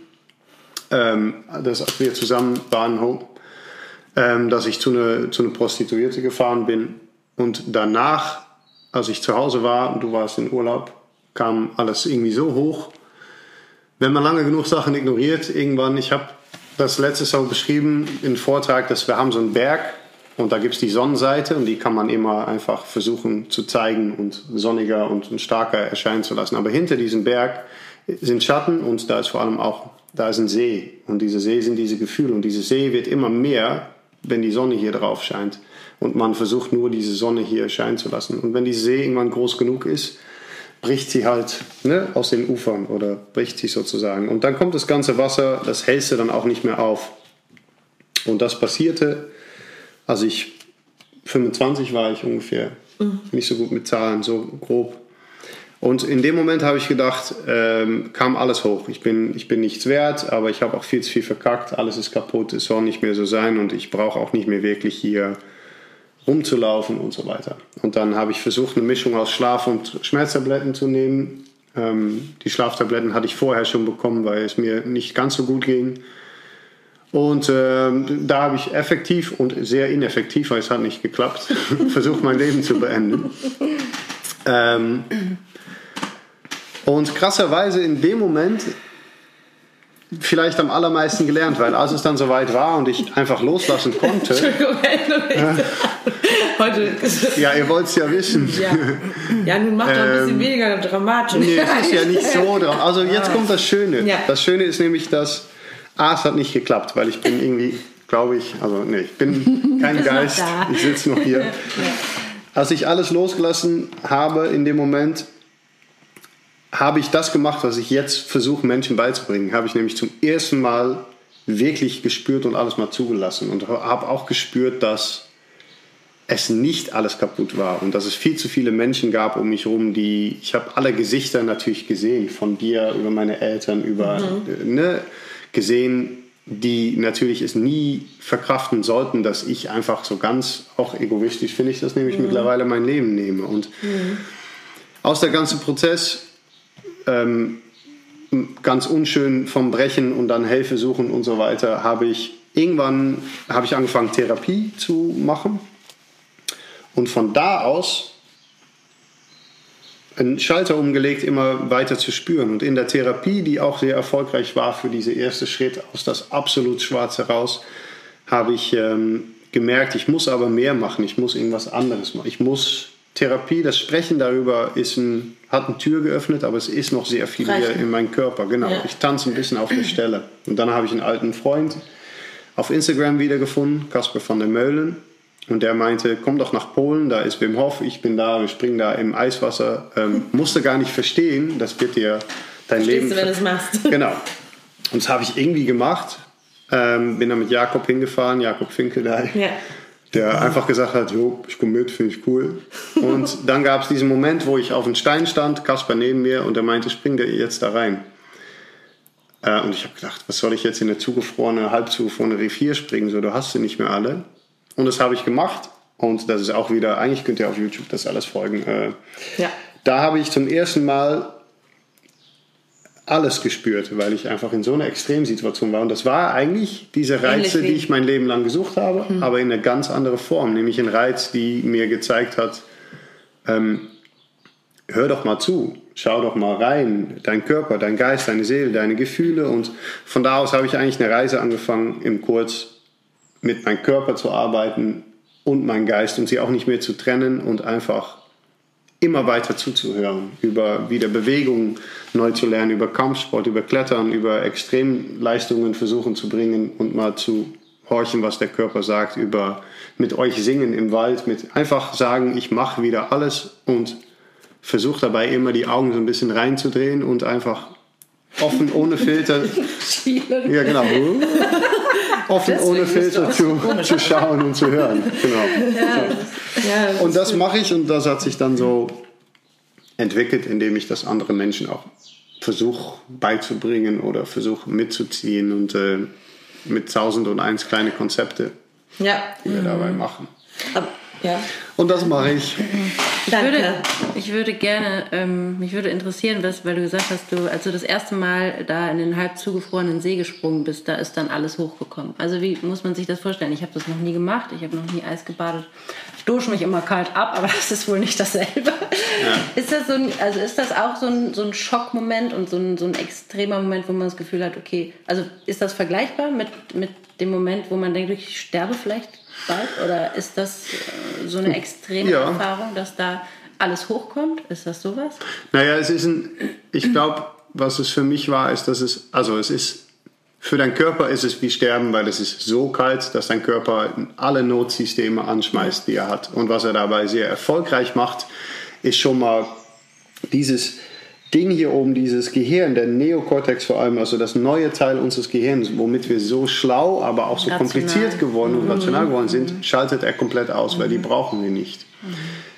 ähm, dass wir zusammen waren, ähm, dass ich zu einer zu eine Prostituierte gefahren bin. Und danach, als ich zu Hause war und du warst in Urlaub, kam alles irgendwie so hoch. Wenn man lange genug Sachen ignoriert, irgendwann, ich habe das letzte so beschrieben im Vortrag, dass wir haben so einen Berg und da gibt es die Sonnenseite und die kann man immer einfach versuchen zu zeigen und sonniger und starker erscheinen zu lassen. Aber hinter diesem Berg sind Schatten und da ist vor allem auch, da ist ein See und diese See sind diese Gefühle und diese See wird immer mehr, wenn die Sonne hier drauf scheint und man versucht nur diese Sonne hier scheinen zu lassen. Und wenn die See irgendwann groß genug ist, bricht sie halt ne, aus den Ufern oder bricht sie sozusagen. Und dann kommt das ganze Wasser, das hältst du dann auch nicht mehr auf. Und das passierte, als ich 25 war ich ungefähr, nicht so gut mit Zahlen, so grob. Und in dem Moment habe ich gedacht, ähm, kam alles hoch. Ich bin, ich bin nichts wert, aber ich habe auch viel zu viel verkackt. Alles ist kaputt, es soll nicht mehr so sein und ich brauche auch nicht mehr wirklich hier rumzulaufen und so weiter. Und dann habe ich versucht, eine Mischung aus Schlaf- und Schmerztabletten zu nehmen. Ähm, die Schlaftabletten hatte ich vorher schon bekommen, weil es mir nicht ganz so gut ging. Und ähm, da habe ich effektiv und sehr ineffektiv, weil es hat nicht geklappt, versucht, mein Leben zu beenden. Ähm, und krasserweise in dem Moment vielleicht am allermeisten gelernt, weil als es dann soweit war und ich einfach loslassen konnte, Entschuldigung, Heute ja, ihr wollt es ja wissen. ja. ja, nun mach doch ein bisschen Ähm, weniger dramatisch. Nee, es ist ja nicht so dran. Also jetzt kommt das Schöne. Ja. Das Schöne ist nämlich, dass A, es hat nicht geklappt, weil ich bin irgendwie, glaube ich, also nee, ich bin kein Geist. Ich sitze noch hier. Als ich alles losgelassen habe in dem Moment, habe ich das gemacht, was ich jetzt versuche, Menschen beizubringen. Habe ich nämlich zum ersten Mal wirklich gespürt und alles mal zugelassen. Und habe auch gespürt, dass es nicht alles kaputt war und dass es viel zu viele Menschen gab um mich herum, die, ich habe alle Gesichter natürlich gesehen, von dir, über meine Eltern, über, äh, ne, gesehen, die natürlich es nie verkraften sollten, dass ich einfach so ganz, auch egoistisch finde ich das nämlich mittlerweile mein Leben nehme. Und aus der ganzen Prozess ähm, ganz unschön vom Brechen und dann Hilfe suchen und so weiter, habe ich irgendwann habe ich angefangen Therapie zu machen. Und von da aus einen Schalter umgelegt, immer weiter zu spüren. Und in der Therapie, die auch sehr erfolgreich war für diesen ersten Schritt aus das absolut Schwarze raus, habe ich ähm, gemerkt, ich muss aber mehr machen, ich muss irgendwas anderes machen. Ich muss Therapie, das Sprechen darüber ist ein, hat eine Tür geöffnet, aber es ist noch sehr viel Reicht hier in meinem Körper. Genau, Ja. ich tanze ein bisschen auf der Stelle. Und dann habe ich einen alten Freund auf Instagram wiedergefunden, Kasper van der Meulen. Und der meinte, komm doch nach Polen, da ist Wim Hof, ich bin da, wir springen da im Eiswasser. Ähm, musste gar nicht verstehen, das wird dir dein Leben... du, wenn du es machst. Genau. Und das habe ich irgendwie gemacht. Ähm, bin dann mit Jakob hingefahren, Jakob Finkelei, Ja. der einfach gesagt hat, jo, ich komme mit, finde ich cool. Und dann gab es diesen Moment, wo ich auf einem Stein stand, Kasper neben mir, und er meinte, spring da jetzt da rein. Äh, und ich habe gedacht, was soll ich jetzt in eine zugefrorene, halb zugefrorene Revier springen? So, du hast sie nicht mehr alle. Und das habe ich gemacht. Und das ist auch wieder, eigentlich könnt ihr auf YouTube das alles folgen. Äh, Ja. da habe ich zum ersten Mal alles gespürt, weil ich einfach in so einer Extremsituation war. Und das war eigentlich diese Reize, die ich mein Leben lang gesucht habe, aber in eine ganz andere Form. Nämlich ein Reiz, die mir gezeigt hat, ähm, hör doch mal zu, schau doch mal rein, dein Körper, dein Geist, deine Seele, deine Gefühle. Und von da aus habe ich eigentlich eine Reise angefangen, im Kurz mit meinem Körper zu arbeiten und meinem Geist und sie auch nicht mehr zu trennen und einfach immer weiter zuzuhören, über wieder Bewegung neu zu lernen, über Kampfsport, über Klettern, über Extremleistungen versuchen zu bringen und mal zu horchen, was der Körper sagt, über mit euch singen im Wald, mit einfach sagen, ich mache wieder alles und versuche dabei immer die Augen so ein bisschen reinzudrehen und einfach offen, ohne Filter. ja, genau. Offen, Deswegen ohne Filter zu, so zu schauen und zu hören. Genau. Ja, Und das mache ich und das hat sich dann so entwickelt, indem ich das anderen Menschen auch versuche beizubringen oder versuche mitzuziehen und äh, mit tausend und eins kleine Konzepte, ja. die wir dabei machen. Aber, ja. Und das mache ich. Ich Danke. würde, ich würde gerne, ähm, mich würde interessieren, was, weil du gesagt hast, du, als du das erste Mal da in den halb zugefrorenen See gesprungen bist, da ist dann alles hochgekommen. Also wie muss man sich das vorstellen? Ich habe das noch nie gemacht, ich habe noch nie Eis gebadet. Ich dusche mich immer kalt ab, aber das ist wohl nicht dasselbe. Ist das so ein, also ist das auch so ein, so ein Schockmoment und so ein, so ein extremer Moment, wo man das Gefühl hat, okay, also ist das vergleichbar mit, mit dem Moment, wo man denkt, ich sterbe vielleicht bald? Oder ist das äh, so eine extreme Ja. Erfahrung, dass da alles hochkommt? Ist das sowas? Naja, es ist ein, ich glaube, was es für mich war, ist, dass es, also es ist, für deinen Körper ist es wie Sterben, weil es ist so kalt, dass dein Körper alle Notsysteme anschmeißt, die er hat. Und was er dabei sehr erfolgreich macht, ist schon mal dieses Ding hier oben, dieses Gehirn, der Neokortex vor allem, also das neue Teil unseres Gehirns, womit wir so schlau, aber auch so Rational. kompliziert geworden und rational geworden sind, schaltet er komplett aus, weil die brauchen wir nicht.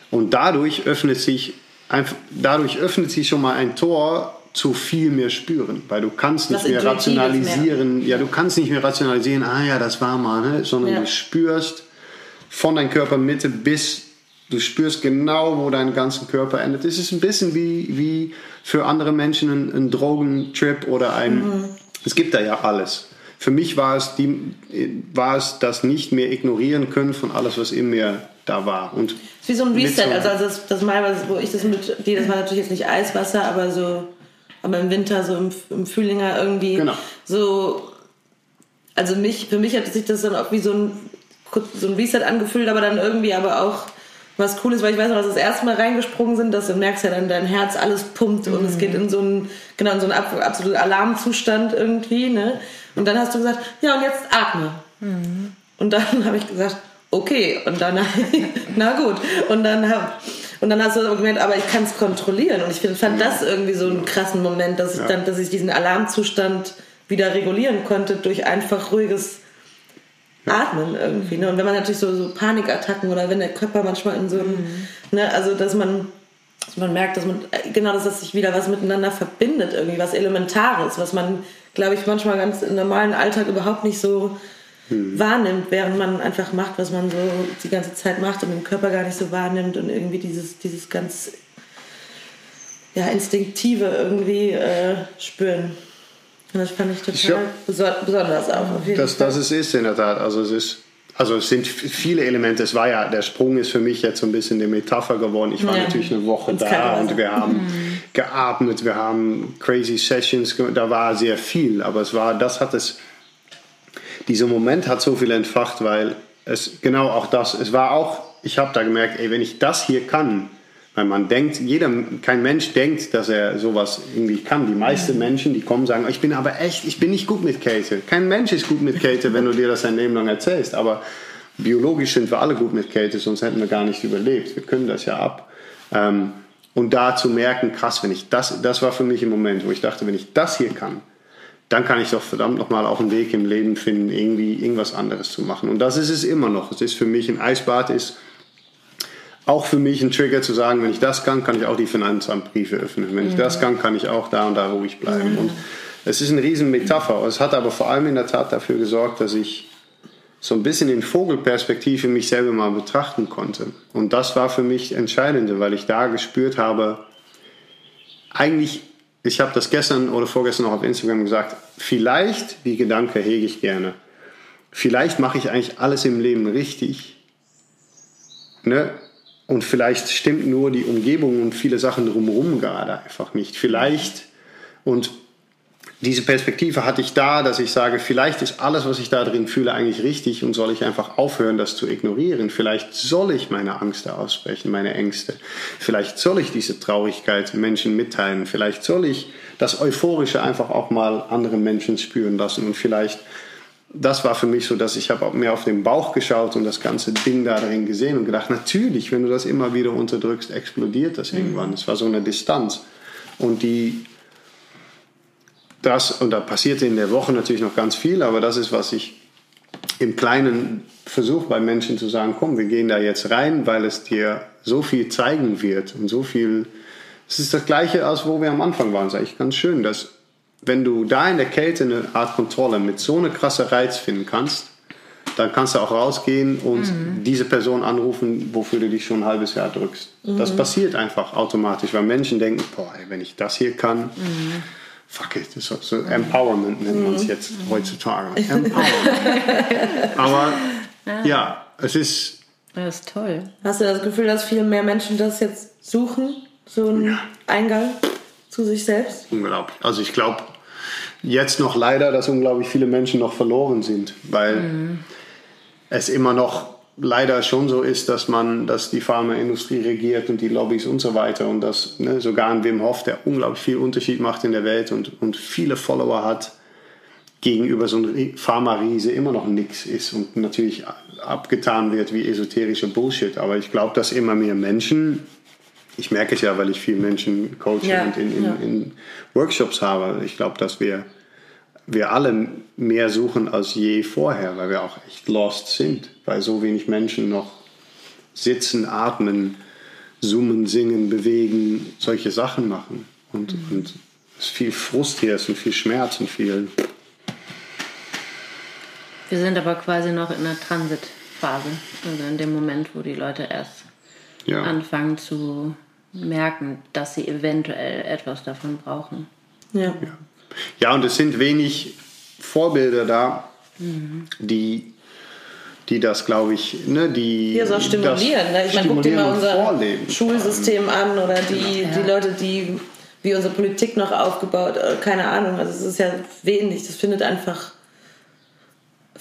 Und dadurch öffnet sich einfach, dadurch öffnet sich schon mal ein Tor zu viel mehr spüren, weil du kannst nicht Was mehr Intuitives mehr. rationalisieren, ja, du kannst nicht mehr rationalisieren, ah ja, das war mal, ne? sondern Ja. du spürst von deiner Körpermitte bis du spürst genau, wo dein ganzen Körper endet. Es ist ein bisschen wie, wie für andere Menschen ein, ein Drogentrip oder ein, Mhm. es gibt da ja alles. Für mich war es, die, war es das nicht mehr ignorieren können von alles, was in mir da war. Und ist wie so ein Reset. Also, also das, das Mal, was- wo ich das mit dir, das war natürlich jetzt nicht Eiswasser, aber so, aber im Winter, so im, im Frühlinger irgendwie Genau. so. Also mich, für mich hat sich das dann auch wie so ein, so ein Reset angefühlt, aber dann irgendwie aber auch was cool ist, weil ich weiß noch, dass wir das erste Mal reingesprungen sind, dass du merkst ja dann, dein Herz alles pumpt und es geht in so einen, genau, in so einen ab- absoluten Alarmzustand irgendwie, ne? Und dann hast du gesagt, ja, und jetzt atme. Und dann habe ich gesagt, okay. Und dann, na gut. Und dann hab, und dann hast du aber gemerkt, aber ich kann es kontrollieren. Und ich find, fand das irgendwie so einen krassen Moment, dass ich dann, dass ich diesen Alarmzustand wieder regulieren konnte durch einfach ruhiges Atmen irgendwie. Ne? Und wenn man natürlich so, so Panikattacken oder wenn der Körper manchmal in so einem, ne, also dass man, dass man merkt, dass man, äh, genau, dass das sich wieder was miteinander verbindet, irgendwie was Elementares, was man, glaube ich, manchmal ganz im normalen Alltag überhaupt nicht so wahrnimmt, während man einfach macht, was man so die ganze Zeit macht und den Körper gar nicht so wahrnimmt und irgendwie dieses, dieses ganz ja, instinktive irgendwie äh, spüren. Das fand ich total Ja. beso- besonders auch. Das, das es ist in der Tat. Also es ist, also es sind viele Elemente. Es war ja, der Sprung ist für mich jetzt so ein bisschen eine Metapher geworden. Ich war Ja. natürlich eine Woche da und wir haben geatmet, wir haben crazy Sessions, da war sehr viel. Aber es war, das hat es, dieser Moment hat so viel entfacht, weil es genau auch das, es war auch, ich habe da gemerkt, ey, wenn ich das hier kann, weil man denkt, jeder, kein Mensch denkt, dass er sowas irgendwie kann. Die meisten Menschen, die kommen, sagen, ich bin aber echt, ich bin nicht gut mit Kälte. Kein Mensch ist gut mit Kälte, wenn du dir das dein Leben lang erzählst. Aber biologisch sind wir alle gut mit Kälte, sonst hätten wir gar nicht überlebt. Wir können das ja ab. Ähm, und da zu merken, krass, wenn ich das, das war für mich ein Moment, wo ich dachte, wenn ich das hier kann, dann kann ich doch verdammt nochmal auch einen Weg im Leben finden, irgendwie irgendwas anderes zu machen. Und das ist es immer noch. Es ist für mich, ein Eisbad ist auch für mich ein Trigger zu sagen, wenn ich das kann, kann ich auch die Finanzamtbriefe öffnen. Wenn ich das kann, kann ich auch da und da ruhig bleiben. Und es ist eine riesen Metapher. Es hat aber vor allem in der Tat dafür gesorgt, dass ich so ein bisschen in Vogelperspektive mich selber mal betrachten konnte. Und das war für mich entscheidend, weil ich da gespürt habe, eigentlich, ich habe das gestern oder vorgestern noch auf Instagram gesagt, vielleicht, die Gedanke hege ich gerne, vielleicht mache ich eigentlich alles im Leben richtig. Ne? Und vielleicht stimmt nur die Umgebung und viele Sachen drumherum gerade einfach nicht. Vielleicht, und diese Perspektive hatte ich da, dass ich sage, vielleicht ist alles, was ich da drin fühle, eigentlich richtig und soll ich einfach aufhören, das zu ignorieren. Vielleicht soll ich meine Angst aussprechen, meine Ängste. Vielleicht soll ich diese Traurigkeit Menschen mitteilen. Vielleicht soll ich das Euphorische einfach auch mal anderen Menschen spüren lassen. Und vielleicht das war für mich so, dass ich habe mehr auf den Bauch geschaut und das ganze Ding da drin gesehen und gedacht, natürlich, wenn du das immer wieder unterdrückst, explodiert das irgendwann. Es war so eine Distanz. Und die, das, und da passierte in der Woche natürlich noch ganz viel, aber das ist, was ich im Kleinen versuche bei Menschen zu sagen, komm, wir gehen da jetzt rein, weil es dir so viel zeigen wird und so viel, es ist das Gleiche, als wo wir am Anfang waren. Das ist eigentlich ganz schön, dass wenn du da in der Kälte eine Art Kontrolle mit so einer krasse Reiz finden kannst, dann kannst du auch rausgehen und mhm. diese Person anrufen, wofür du dich schon ein halbes Jahr drückst. Mhm. Das passiert einfach automatisch, weil Menschen denken, boah, wenn ich das hier kann, mhm. fuck it, das ist so Empowerment nennt man es jetzt heutzutage. Empowerment. Aber ja. ja, es ist... Das ist toll. Hast du das Gefühl, dass viel mehr Menschen das jetzt suchen? So ein ja. Eingang zu sich selbst? Unglaublich. Also ich glaube, jetzt noch leider, dass unglaublich viele Menschen noch verloren sind, weil mhm. es immer noch leider schon so ist, dass man, dass die Pharmaindustrie regiert und die Lobbys und so weiter und dass ne, sogar ein Wim Hof, der unglaublich viel Unterschied macht in der Welt und, und viele Follower hat, gegenüber so einem Pharma-Riese immer noch nichts ist und natürlich abgetan wird wie esoterischer Bullshit. Aber ich glaube, dass immer mehr Menschen ich merke es ja, weil ich viele Menschen coache ja, und in, in, ja. in, Workshops habe. Ich glaube, dass wir, wir alle mehr suchen als je vorher, weil wir auch echt lost sind, weil so wenig Menschen noch sitzen, atmen, zoomen, singen, bewegen, solche Sachen machen. Und, mhm. und es ist viel Frust hier, es ist viel Schmerz und viel. Wir sind aber quasi noch in einer Transitphase, also in dem Moment, wo die Leute erst ja. anfangen zu merken, dass sie eventuell etwas davon brauchen. Ja, ja. ja und es sind wenig Vorbilder da, mhm. die, die das, glaube ich, ne, die, die das auch stimulieren. Ne? Ich meine, guck dir mal unser Vorleben. Schulsystem an oder die, ja. die Leute, die wie unsere Politik noch aufgebaut, äh, keine Ahnung. Also es ist ja wenig. Das findet einfach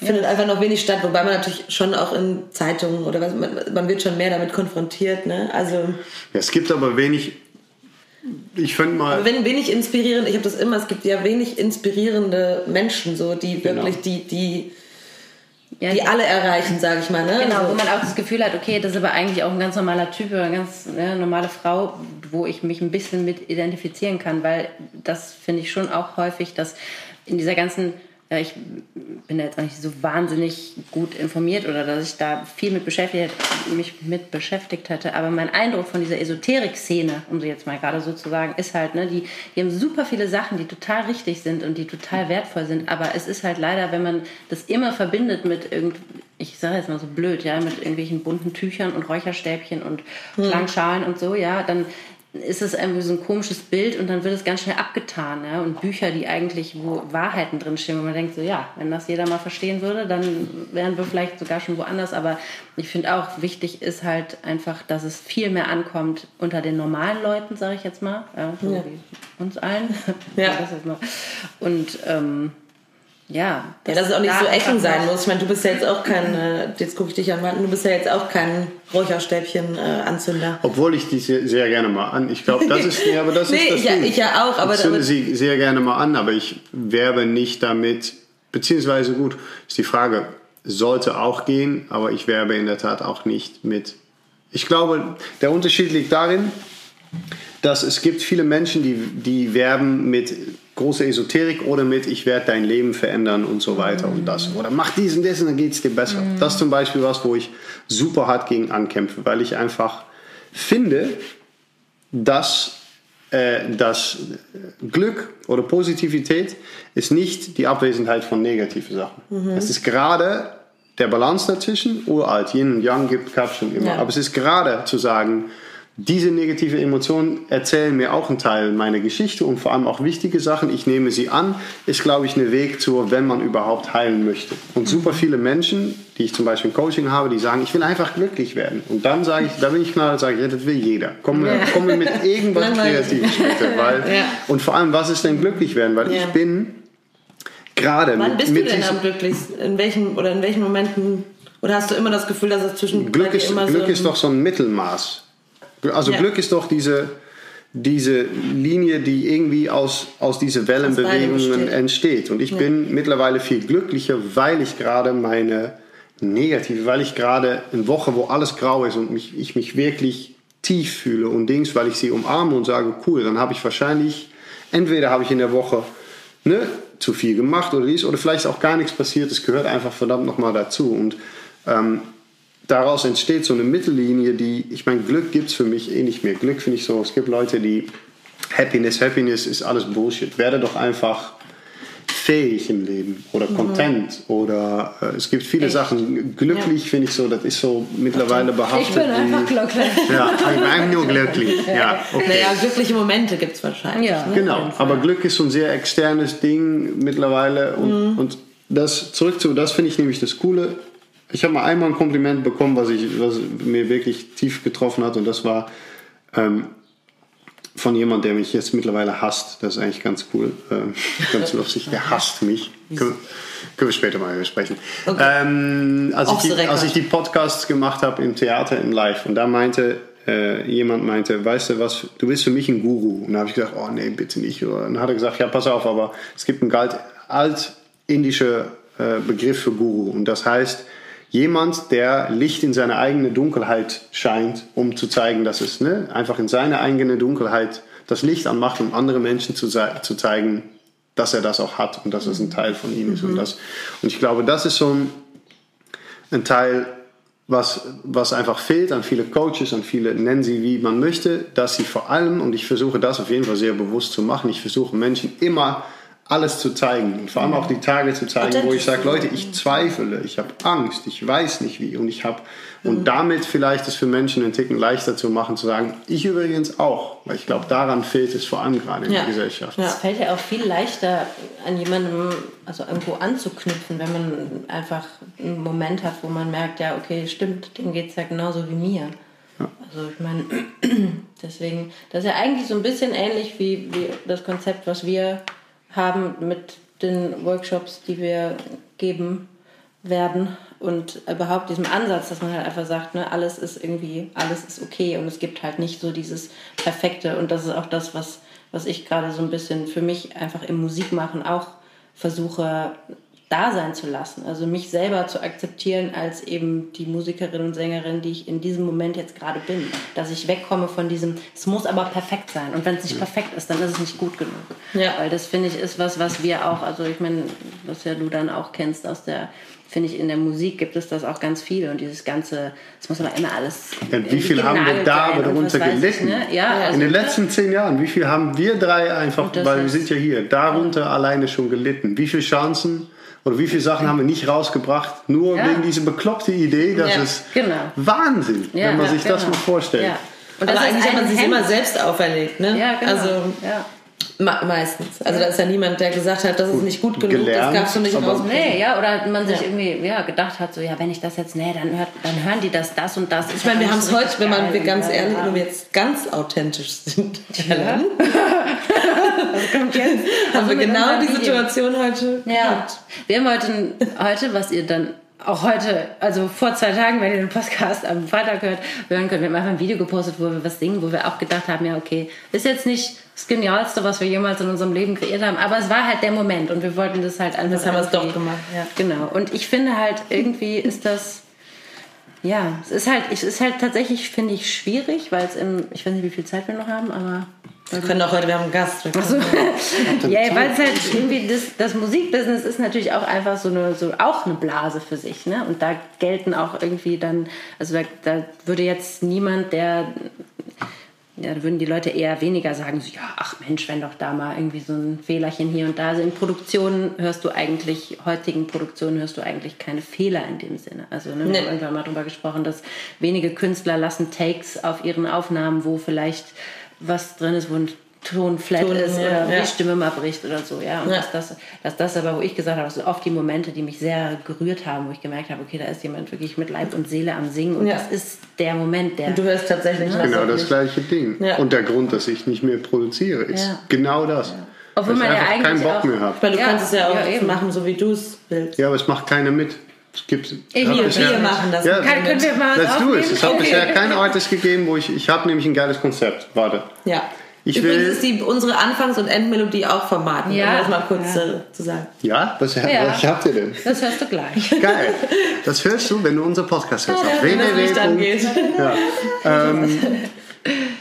findet ja. einfach noch wenig statt, wobei man natürlich schon auch in Zeitungen oder was, man, man wird schon mehr damit konfrontiert. Ne? Also, ja, es gibt aber wenig, ich finde mal. Aber wenn, wenig inspirierend, ich habe das immer, es gibt ja wenig inspirierende Menschen, so, die genau. wirklich die, die, ja, die alle erreichen, sage ich mal. Ne? Genau, so. wo man auch das Gefühl hat, okay, das ist aber eigentlich auch ein ganz normaler Typ eine ganz ne, normale Frau, wo ich mich ein bisschen mit identifizieren kann, weil das finde ich schon auch häufig, dass in dieser ganzen ja, ich bin da jetzt auch nicht so wahnsinnig gut informiert oder dass ich da viel mit beschäftigt, mich mit beschäftigt hatte. Aber mein Eindruck von dieser Esoterik-Szene, um sie jetzt mal gerade so zu sagen, ist halt, ne, die, die haben super viele Sachen, die total richtig sind und die total wertvoll sind. Aber es ist halt leider, wenn man das immer verbindet mit irgend, ich sage jetzt mal so blöd, ja, mit irgendwelchen bunten Tüchern und Räucherstäbchen und hm. Klangschalen und so, ja, dann ist es irgendwie so ein komisches Bild und dann wird es ganz schnell abgetan. Ja? Und Bücher, die eigentlich, wo Wahrheiten drinstehen, wo man denkt, so ja, wenn das jeder mal verstehen würde, dann wären wir vielleicht sogar schon woanders. Aber ich finde auch, wichtig ist halt einfach, dass es viel mehr ankommt unter den normalen Leuten, sage ich jetzt mal, ja, so ja. wie uns allen. Ja. und ähm, ja, dass, ja, dass es auch nicht so Ecken sein muss. Ich meine, du bist ja jetzt auch kein, äh, jetzt gucke ich dich an, du bist ja jetzt auch kein Räucherstäbchen-Anzünder. Äh, Obwohl ich die sehr, sehr, gerne mal an. Ich glaube, das ist, ja, aber das nee, ist das ich, ja, ich ja auch, aber ich zünde sie sehr gerne mal an, aber ich werbe nicht damit, beziehungsweise gut, ist die Frage, sollte auch gehen, aber ich werbe in der Tat auch nicht mit. Ich glaube, der Unterschied liegt darin, dass es gibt viele Menschen, die, die werben mit großer Esoterik oder mit ich werde dein Leben verändern und so weiter mm. und das. Oder mach diesen, das und dann geht es dir besser. Mm. Das ist zum Beispiel was, wo ich super hart gegen ankämpfe, weil ich einfach finde, dass äh, das Glück oder Positivität ist nicht die Abwesenheit von negativen Sachen. Mhm. Es ist gerade der Balance dazwischen, uralt, Yin und Yang gibt es schon immer. Ja. Aber es ist gerade zu sagen, diese negative Emotionen erzählen mir auch einen Teil meiner Geschichte und vor allem auch wichtige Sachen. Ich nehme sie an, ist, glaube ich, ein Weg zu, wenn man überhaupt heilen möchte. Und super viele Menschen, die ich zum Beispiel im Coaching habe, die sagen, ich will einfach glücklich werden. Und dann sage ich, da bin ich knall, sage ich, das will jeder. Kommen wir, kommen wir mit irgendwas Kreatives bitte. Weil, ja. Und vor allem, was ist denn glücklich werden? Weil ja. ich bin gerade Wann bist mit du denn am glücklichsten? In welchen, oder in welchen Momenten? Oder hast du immer das Gefühl, dass es zwischen Glück ist, Glück so ist doch so ein Mittelmaß. Also ja. Glück ist doch diese, diese Linie, die irgendwie aus, aus diesen Wellenbewegungen entsteht. Und ich bin mittlerweile viel glücklicher, weil ich gerade meine negative, weil ich gerade eine Woche, wo alles grau ist und mich, ich mich wirklich tief fühle und Dings, weil ich sie umarme und sage, cool, dann habe ich wahrscheinlich, entweder habe ich in der Woche ne, zu viel gemacht oder dies, oder vielleicht auch gar nichts passiert, es gehört einfach verdammt nochmal dazu. Und ähm, daraus entsteht so eine Mittellinie, die, ich meine, Glück gibt es für mich eh nicht mehr. Glück finde ich so, es gibt Leute, die Happiness, Happiness ist alles Bullshit. Werde doch einfach fähig im Leben oder content oder äh, es gibt viele Echt? Sachen. Glücklich finde ich so, das ist so mittlerweile behaftet. Ich bin einfach glücklich. Ja, I'm, I'm nur glücklich. Ja, okay. Naja, glückliche Momente gibt es wahrscheinlich. Ja. Ne? Genau, aber Glück ist so ein sehr externes Ding mittlerweile. Und, Mhm. und das zurück zu, das finde ich nämlich das Coole. Ich habe mal einmal ein Kompliment bekommen, was, ich, was mir wirklich tief getroffen hat. Und das war ähm, von jemand, der mich jetzt mittlerweile hasst. Das ist eigentlich ganz cool. Ähm, ganz lustig. Der hasst mich. Können, können wir später mal besprechen. Ähm, als, ich die, als ich die Podcasts gemacht habe im Theater, im Live, und da meinte äh, jemand, meinte, weißt du was, du bist für mich ein Guru. Und da habe ich gesagt, oh nee, bitte nicht. Und dann hat er gesagt, ja, pass auf, aber es gibt einen alt, altindischer äh, Begriff für Guru. Und das heißt, jemand, der Licht in seine eigene Dunkelheit scheint, um zu zeigen, dass es ne, einfach in seine eigene Dunkelheit das Licht anmacht, um andere Menschen zu, zu zeigen, dass er das auch hat und dass es ein Teil von ihm ist. Und, das, und ich glaube, das ist so ein, ein Teil, was, was einfach fehlt an viele Coaches, an viele, nennen sie wie man möchte, dass sie vor allem, und ich versuche das auf jeden Fall sehr bewusst zu machen, ich versuche Menschen immer alles zu zeigen und vor allem auch die Tage zu zeigen, wo ich sage, Leute, ich zweifle, ich habe Angst, ich weiß nicht wie und ich habe und damit vielleicht es für Menschen einen Ticken leichter zu machen, zu sagen, ich übrigens auch, weil ich glaube, daran fehlt es vor allem gerade in Ja. der Gesellschaft. Ja. Es fällt ja auch viel leichter, an jemandem, also irgendwo anzuknüpfen, wenn man einfach einen Moment hat, wo man merkt, ja, okay, stimmt, dem geht es ja genauso wie mir. Also ich meine, deswegen, das ist ja eigentlich so ein bisschen ähnlich wie, wie das Konzept, was wir haben mit den Workshops, die wir geben werden und überhaupt diesem Ansatz, dass man halt einfach sagt, ne, alles ist irgendwie, alles ist okay und es gibt halt nicht so dieses Perfekte und das ist auch das, was, was ich gerade so ein bisschen für mich einfach im Musikmachen auch versuche da sein zu lassen. Also mich selber zu akzeptieren als eben die Musikerin und Sängerin, die ich in diesem Moment jetzt gerade bin. Dass ich wegkomme von diesem, es muss aber perfekt sein. Und wenn es nicht perfekt ist, dann ist es nicht gut genug. Ja. Weil das finde ich ist was, was wir auch, also ich meine, was ja du dann auch kennst aus der, finde ich, in der Musik gibt es das auch ganz viel. Und dieses ganze, es muss aber immer alles. Ja, wie viel haben wir da aber darunter gelitten? ne? Ja, also in den letzten zehn Jahren, wie viel haben wir drei einfach, weil wir sind ja hier, darunter alleine schon gelitten? Wie viele Chancen oder wie viele Sachen haben wir nicht rausgebracht, nur Ja. wegen dieser bekloppte Idee, dass Ja, es genau. Wahnsinn, Ja, wenn man ja, sich das genau. mal vorstellt. Ja. Und Aber das ist eigentlich hat man sich immer selbst auferlegt, ne? Ja, genau. Also ja. Me meistens. Also da ist ja niemand, der gesagt hat, das ist nicht gut genug, gelernt, das gab's schon nicht raus. Nee, ja, oder man sich Ja. irgendwie ja, gedacht hat, so, ja, wenn ich das jetzt, nee, dann, hört, dann hören die das, das und das. Ich meine, wir haben es heute, wenn man wir ganz ja, ehrlich, ja. wenn wir jetzt ganz authentisch sind, Helen, kommt jetzt. haben wir mit genau die. Situation heute. Ja, gehabt. wir haben heute, heute, was ihr dann auch heute, also vor zwei Tagen, wenn ihr den Podcast am Freitag hört, hören könnt, wir haben einfach ein Video gepostet, wo wir was singen, wo wir auch gedacht haben, ja, okay, ist jetzt nicht das Genialste, was wir jemals in unserem Leben kreiert haben, aber es war halt der Moment und wir wollten das halt einfach Jetzt haben wir es doch gemacht, ja. Genau. Und ich finde halt, irgendwie ist das, ja, es ist halt, es ist halt tatsächlich, finde ich, schwierig, weil es im, ich weiß nicht, wie viel Zeit wir noch haben, aber Wir können auch heute, wir haben einen Gast. Wir so. können- ja, weil es halt irgendwie das, das Musikbusiness ist natürlich auch einfach so eine so auch eine Blase für sich, ne? Und da gelten auch irgendwie dann, also da, da würde jetzt niemand, der ja, da würden die Leute eher weniger sagen, so, ja, ach Mensch, wenn doch da mal irgendwie so ein Fehlerchen hier und da. Also in Produktionen hörst du eigentlich, heutigen Produktionen hörst du eigentlich keine Fehler in dem Sinne. Also ne, wir Nee. haben irgendwann mal drüber gesprochen, dass wenige Künstler lassen Takes auf ihren Aufnahmen, wo vielleicht was drin ist, wo ein Ton flat Ton, ist oder ja. die Stimme mal bricht oder so, ja. Und Ja. Dass, das, dass das aber, wo ich gesagt habe, das sind oft die Momente, die mich sehr gerührt haben, wo ich gemerkt habe, okay, da ist jemand wirklich mit Leib und Seele am Singen und Ja. das ist der Moment, der... Und du hörst tatsächlich. Genau das gleiche Ding. Ja. Und der Grund, dass ich nicht mehr produziere, ist Ja. genau das. Obwohl Weil man ich ja einfach keinen eigentlich Bock auch- mehr habe. Weil du Ja, kannst es ja auch machen, so wie du es willst. Ja, aber es macht keiner mit. Es gibt. Ich- hat wir- bisher- machen das. Ja, Kann, können wir mal Let's do it. Es hat Okay. bisher keinen Artist gegeben, wo ich. Ich habe nämlich ein geiles Konzept. Warte. Ja. Ich Übrigens will. ist die, unsere Anfangs- und Endmelodie auch vom Martin, Ja. um das mal kurz Ja. äh, zu sagen. Ja, was, Ja. was habt ihr denn? Das hörst du gleich. Geil. Das hörst du, wenn du unseren Podcast hörst. Auf Wenn das Licht www. angeht. Ja. Ähm,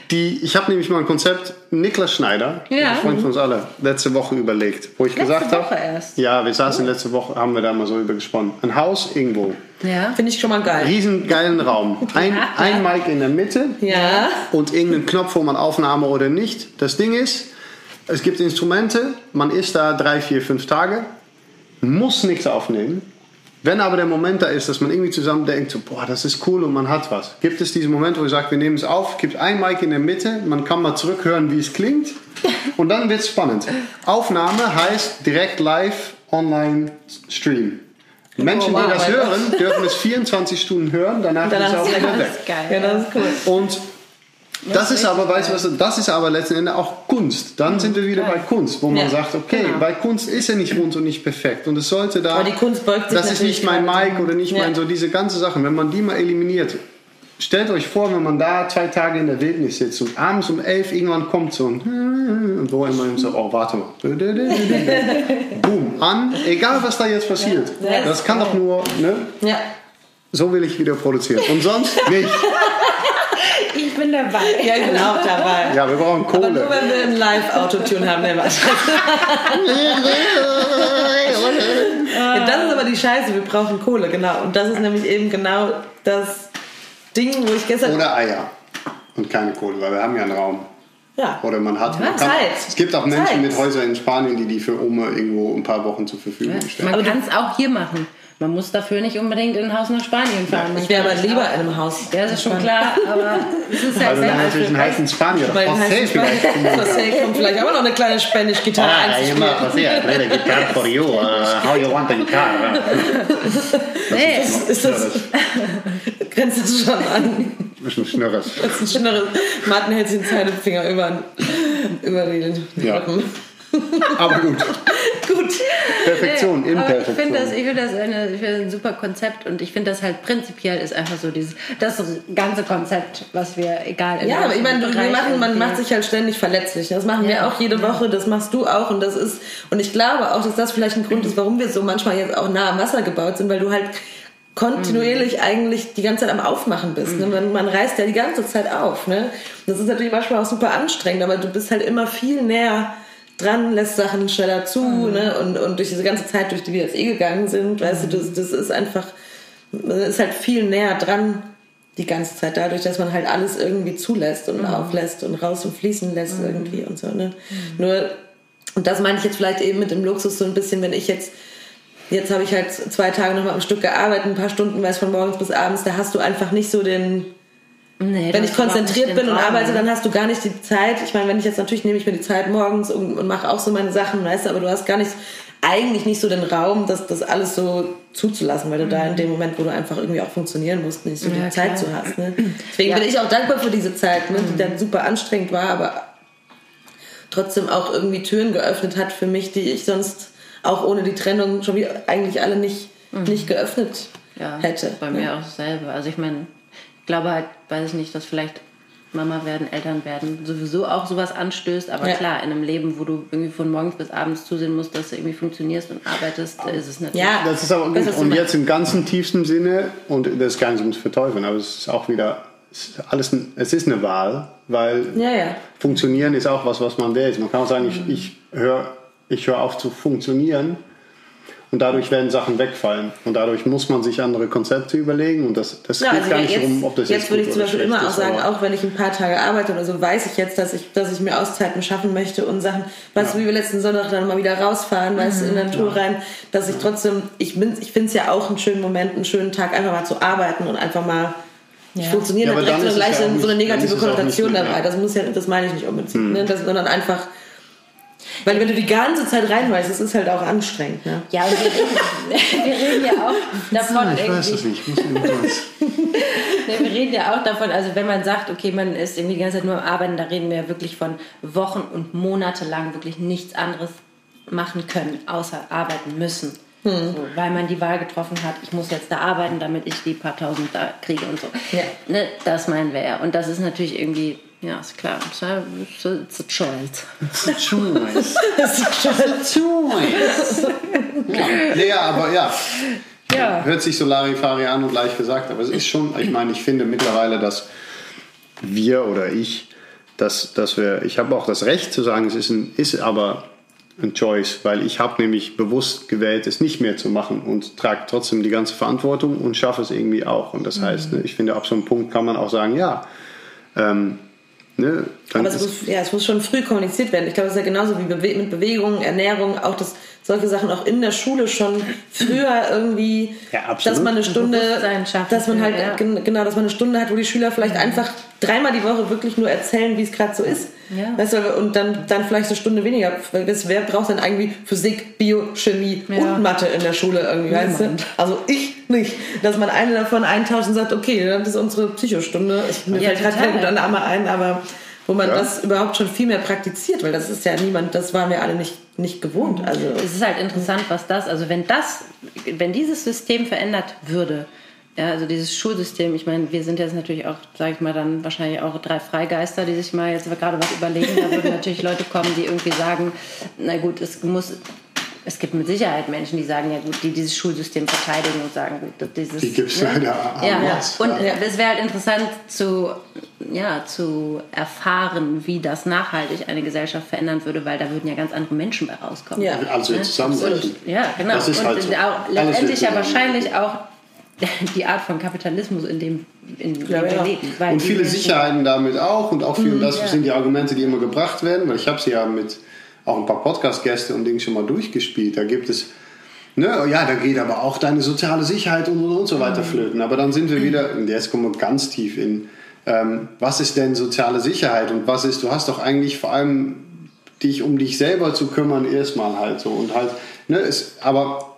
die, ich habe nämlich mal ein Konzept, Niklas Schneider, Ja. ein Freund von uns alle, letzte Woche überlegt. Wo ich Letzte gesagt Woche habe, erst. ja, wir saßen letzte Woche, haben wir da mal so über gesprochen. Ein Haus irgendwo, Ja. Finde ich schon mal geil. riesengeilen Raum. Ein, ein Mic in der Mitte Ja. und irgendeinen Knopf, wo man Aufnahme oder nicht. Das Ding ist, es gibt Instrumente, man ist da drei, vier, fünf Tage, muss nichts aufnehmen. Wenn aber der Moment da ist, dass man irgendwie zusammen denkt, so, boah, das ist cool und man hat was, gibt es diesen Moment, wo ich sage, wir nehmen es auf, gibt ein Mic in der Mitte, man kann mal zurückhören, wie es klingt und dann wird es spannend. Aufnahme heißt direkt live online stream. Menschen, Oh, wow, die das hören, dürfen es 24 Stunden hören, danach, Danach ist es auch wieder weg. geil. Ja, das ist cool. Und das ist aber, weißt du was, das ist aber letzten Endes auch Kunst. Dann sind wir wieder bei Kunst, wo man Ja, sagt, okay, genau. bei Kunst ist ja nicht rund und nicht perfekt. Und es sollte da, Aber die Kunst beugt sich das ist nicht mein Mic oder nicht Ja. mein, so diese ganze Sachen. Wenn man die mal eliminiert, stellt euch vor, wenn man da zwei Tage in der Wildnis sitzt und abends um elf irgendwann kommt so ein und wo immer so, oh, warte mal. Boom, an, egal was da jetzt passiert. Das kann doch nur, ne? Ja. So will ich wieder produzieren. Und sonst nicht. Ich bin dabei. Ja, ich bin auch dabei. Ja, wir brauchen Aber nur Kohle. wenn wir einen Live-Autotune haben, der was. Ja, das ist aber die Scheiße, wir brauchen Kohle, genau. Und das ist nämlich eben genau das Ding, wo ich gestern. Oder Eier. Und keine Kohle, weil wir haben ja einen Raum. ja. Oder man hat. man kann, Zeit. Es gibt auch Menschen Zeit. mit Häusern in Spanien, die die für Oma irgendwo ein paar Wochen zur Verfügung stellen. Man kann es auch hier machen. Man muss dafür nicht unbedingt in ein Haus nach Spanien fahren. Ich wäre aber lieber in einem Haus. Ja, das ist schon klar, aber es ist halt Also dann sehr natürlich einen heißen Spanier. José vielleicht. José kommt vielleicht auch noch eine kleine Spanish-Gitarre Ah, you einzuspielen. know, José, I play the guitar for you. Uh, how you want the guitar? Nee, Ist das, grenzt das schon an? Bisschen Schnurres. Das ist ein schnelleres. Martin hält sich den Zeigefinger über, über den Ja. Rippen. Aber gut. Gut. Perfektion, ich Imperfektion. finde das, ich find das, eine, ich find das ein super Konzept und ich finde das halt prinzipiell ist einfach so dieses das ganze Konzept, was wir egal in Ja, aber ich meine, wir machen, man macht sich halt ständig verletzlich. Das machen wir Ja. auch jede Woche, das machst du auch und das ist und ich glaube auch, dass das vielleicht ein Grund ist, warum wir so manchmal jetzt auch nah am Wasser gebaut sind, weil du halt kontinuierlich Mhm. eigentlich die ganze Zeit am Aufmachen bist. Ne? Man, man reißt ja die ganze Zeit auf. Ne? Das ist natürlich manchmal auch super anstrengend, aber du bist halt immer viel näher dran, lässt Sachen schneller zu Mhm. ne? und, und durch diese ganze Zeit, durch die wir jetzt eh gegangen sind, weißt du, das, das ist einfach, man ist halt viel näher dran die ganze Zeit, dadurch, dass man halt alles irgendwie zulässt und auflässt und raus und fließen lässt irgendwie und so. Ne? Nur, und das meine ich jetzt vielleicht eben mit dem Luxus so ein bisschen, wenn ich jetzt Jetzt habe ich halt zwei Tage nochmal am Stück gearbeitet, ein paar Stunden, weiß von morgens bis abends, da hast du einfach nicht so den, Nee, wenn ich konzentriert bin und arbeite, dann hast du gar nicht die Zeit. Ich meine, wenn ich jetzt natürlich nehme ich mir die Zeit morgens und, und mache auch so meine Sachen, weißt du, aber du hast gar nicht, eigentlich nicht so den Raum, das, das alles so zuzulassen, weil du da in dem Moment, wo du einfach irgendwie auch funktionieren musst, nicht so die Ja, Zeit klar. zu hast. Ne? Deswegen Ja. bin ich auch dankbar für diese Zeit, ne, die dann super anstrengend war, aber trotzdem auch irgendwie Türen geöffnet hat für mich, die ich sonst auch ohne die Trennung schon wie eigentlich alle nicht, nicht geöffnet ja, hätte. Bei ne? mir auch dasselbe. Also ich meine, ich glaube halt, weiß ich nicht, dass vielleicht Mama werden, Eltern werden, sowieso auch sowas anstößt. Aber Ja. klar, in einem Leben, wo du irgendwie von morgens bis abends zusehen musst, dass du irgendwie funktionierst und arbeitest, ist es natürlich. Ja, Das ist aber gut. Das ist und jetzt im ganzen tiefsten Sinne, und das ist gar nicht um zu verteufeln, aber es ist auch wieder, es ist alles, es ist eine Wahl, weil Ja, ja. funktionieren ist auch was, was man wählt. Man kann auch sagen, ich, ich höre ich hör auf zu funktionieren und dadurch werden Sachen wegfallen. Und dadurch muss man sich andere Konzepte überlegen und das, das Ja, geht also gar nicht jetzt, darum, ob das jetzt jetzt würde ich zum Beispiel immer auch sagen, auch wenn ich ein paar Tage arbeite oder so, weiß ich jetzt, dass ich, dass ich mir Auszeiten schaffen möchte und Sachen, weißt du, wie wir letzten Sonntag dann mal wieder rausfahren, weißt du, in der Tour rein, dass ich trotzdem, ich, bin- ich finde es ja auch einen schönen Moment, einen schönen Tag, einfach mal zu arbeiten und einfach mal nicht Ja. funktionieren, Ja, aber direkt dann so, ist eine es ja so eine dann negative Konnotation dabei. ja. Das muss ja, das meine ich nicht unbedingt, ne? das, sondern einfach, weil wenn du die ganze Zeit reinweist, das ist halt auch anstrengend, ne? Ja, und wir reden, wir reden ja auch davon, Ah, ich weiß es nicht. Ich muss irgendwas- Nee, wir reden ja auch davon, also wenn man sagt, okay, man ist irgendwie die ganze Zeit nur am Arbeiten, da reden wir ja wirklich von Wochen und Monate lang wirklich nichts anderes machen können, außer arbeiten müssen. So, weil man die Wahl getroffen hat, ich muss jetzt da arbeiten, damit ich die paar tausend da kriege und so. Ja. Ne, das meinen wir ja. Und das ist natürlich irgendwie, ja, ist klar. It's a, it's a choice. Choice. Choice. Ja. Nee, ja, aber ja. Ja. Hört sich so Larifari an und leicht gesagt, aber es ist schon, ich meine, ich finde mittlerweile, dass wir oder ich, dass, dass wir, ich habe auch das Recht zu sagen, es ist, ein, ist aber ein Choice, weil ich habe nämlich bewusst gewählt, es nicht mehr zu machen und trage trotzdem die ganze Verantwortung und schaffe es irgendwie auch. Und das Mhm. heißt, ne, ich finde, ab so einem Punkt kann man auch sagen, ja, ähm, ne, Aber es muss, ja, es muss schon früh kommuniziert werden. Ich glaube, es ist ja genauso wie mit Bewegung, Ernährung, auch dass solche Sachen auch in der Schule schon früher irgendwie, Ja, dass man eine Stunde, dass man halt, ja. gen- genau, dass man eine Stunde hat, wo die Schüler vielleicht einfach dreimal die Woche wirklich nur erzählen, wie es gerade so ist. Ja. Weißt du, und dann, dann vielleicht eine Stunde weniger. Wer braucht denn eigentlich Physik, Bio, Chemie Ja. und Mathe in der Schule irgendwie, weißt du? Also ich nicht. Dass man eine davon eintauscht und sagt, okay, das ist unsere Psychostunde. Ich, mir Ja, fällt gerade kein guter Name ein, aber wo man Ja. das überhaupt schon viel mehr praktiziert, weil das ist ja niemand, das waren wir alle nicht, nicht gewohnt. Also Es ist halt interessant, was das, also wenn das, wenn dieses System verändert würde, ja, also dieses Schulsystem, ich meine, wir sind jetzt natürlich auch, sage ich mal, dann wahrscheinlich auch drei Freigeister, die sich mal jetzt gerade was überlegen. Da würden natürlich Leute kommen, die irgendwie sagen, na gut, es muss, es gibt mit Sicherheit Menschen, die sagen, ja gut, die dieses Schulsystem verteidigen und sagen, gut, dieses, Die gibt's leider en ja, masse. und Ja. es wäre halt interessant zu, ja, zu erfahren, wie das nachhaltig eine Gesellschaft verändern würde, weil da würden ja ganz andere Menschen bei rauskommen. Ja. also Ne? zusammenbrechen. Und, ja, genau. Das ist und halt so. auch letztendlich ja wahrscheinlich auch die Art von Kapitalismus, in dem, in dem Ja, wir ja. leben. Und viele Sicherheiten damit auch. Und auch viel, das ja. sind die Argumente, die immer gebracht werden. Weil ich habe sie ja mit auch ein paar Podcast-Gäste und Dingen schon mal durchgespielt. Da gibt es, ne, ja, da geht aber auch deine soziale Sicherheit und, und, und so weiter flöten. Aber dann sind wir wieder, und jetzt kommen wir ganz tief in, ähm, was ist denn soziale Sicherheit und was ist, du hast doch eigentlich vor allem dich um dich selber zu kümmern erstmal halt so und halt, ne, es, aber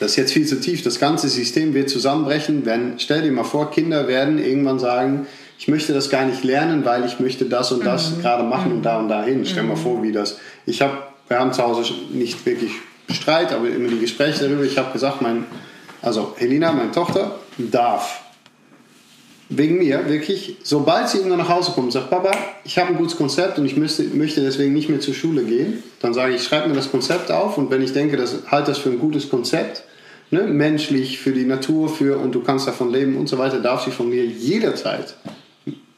das ist jetzt viel zu tief. Das ganze System wird zusammenbrechen, wenn, stell dir mal vor, Kinder werden irgendwann sagen, ich möchte das gar nicht lernen, weil ich möchte das und das gerade machen und da und dahin. Stell mal vor, wie das. Ich habe, wir haben zu Hause nicht wirklich Streit, aber immer die Gespräche darüber. Ich habe gesagt, mein, also Helena, meine Tochter, darf wegen mir wirklich, sobald sie irgendwann nach Hause kommt und sagt, Papa, ich habe ein gutes Konzept und ich müsste, möchte deswegen nicht mehr zur Schule gehen, dann sage ich, schreib mir das Konzept auf und wenn ich denke, das halte das für ein gutes Konzept, ne, menschlich, für die Natur, für und du kannst davon leben und so weiter, darf sie von mir jederzeit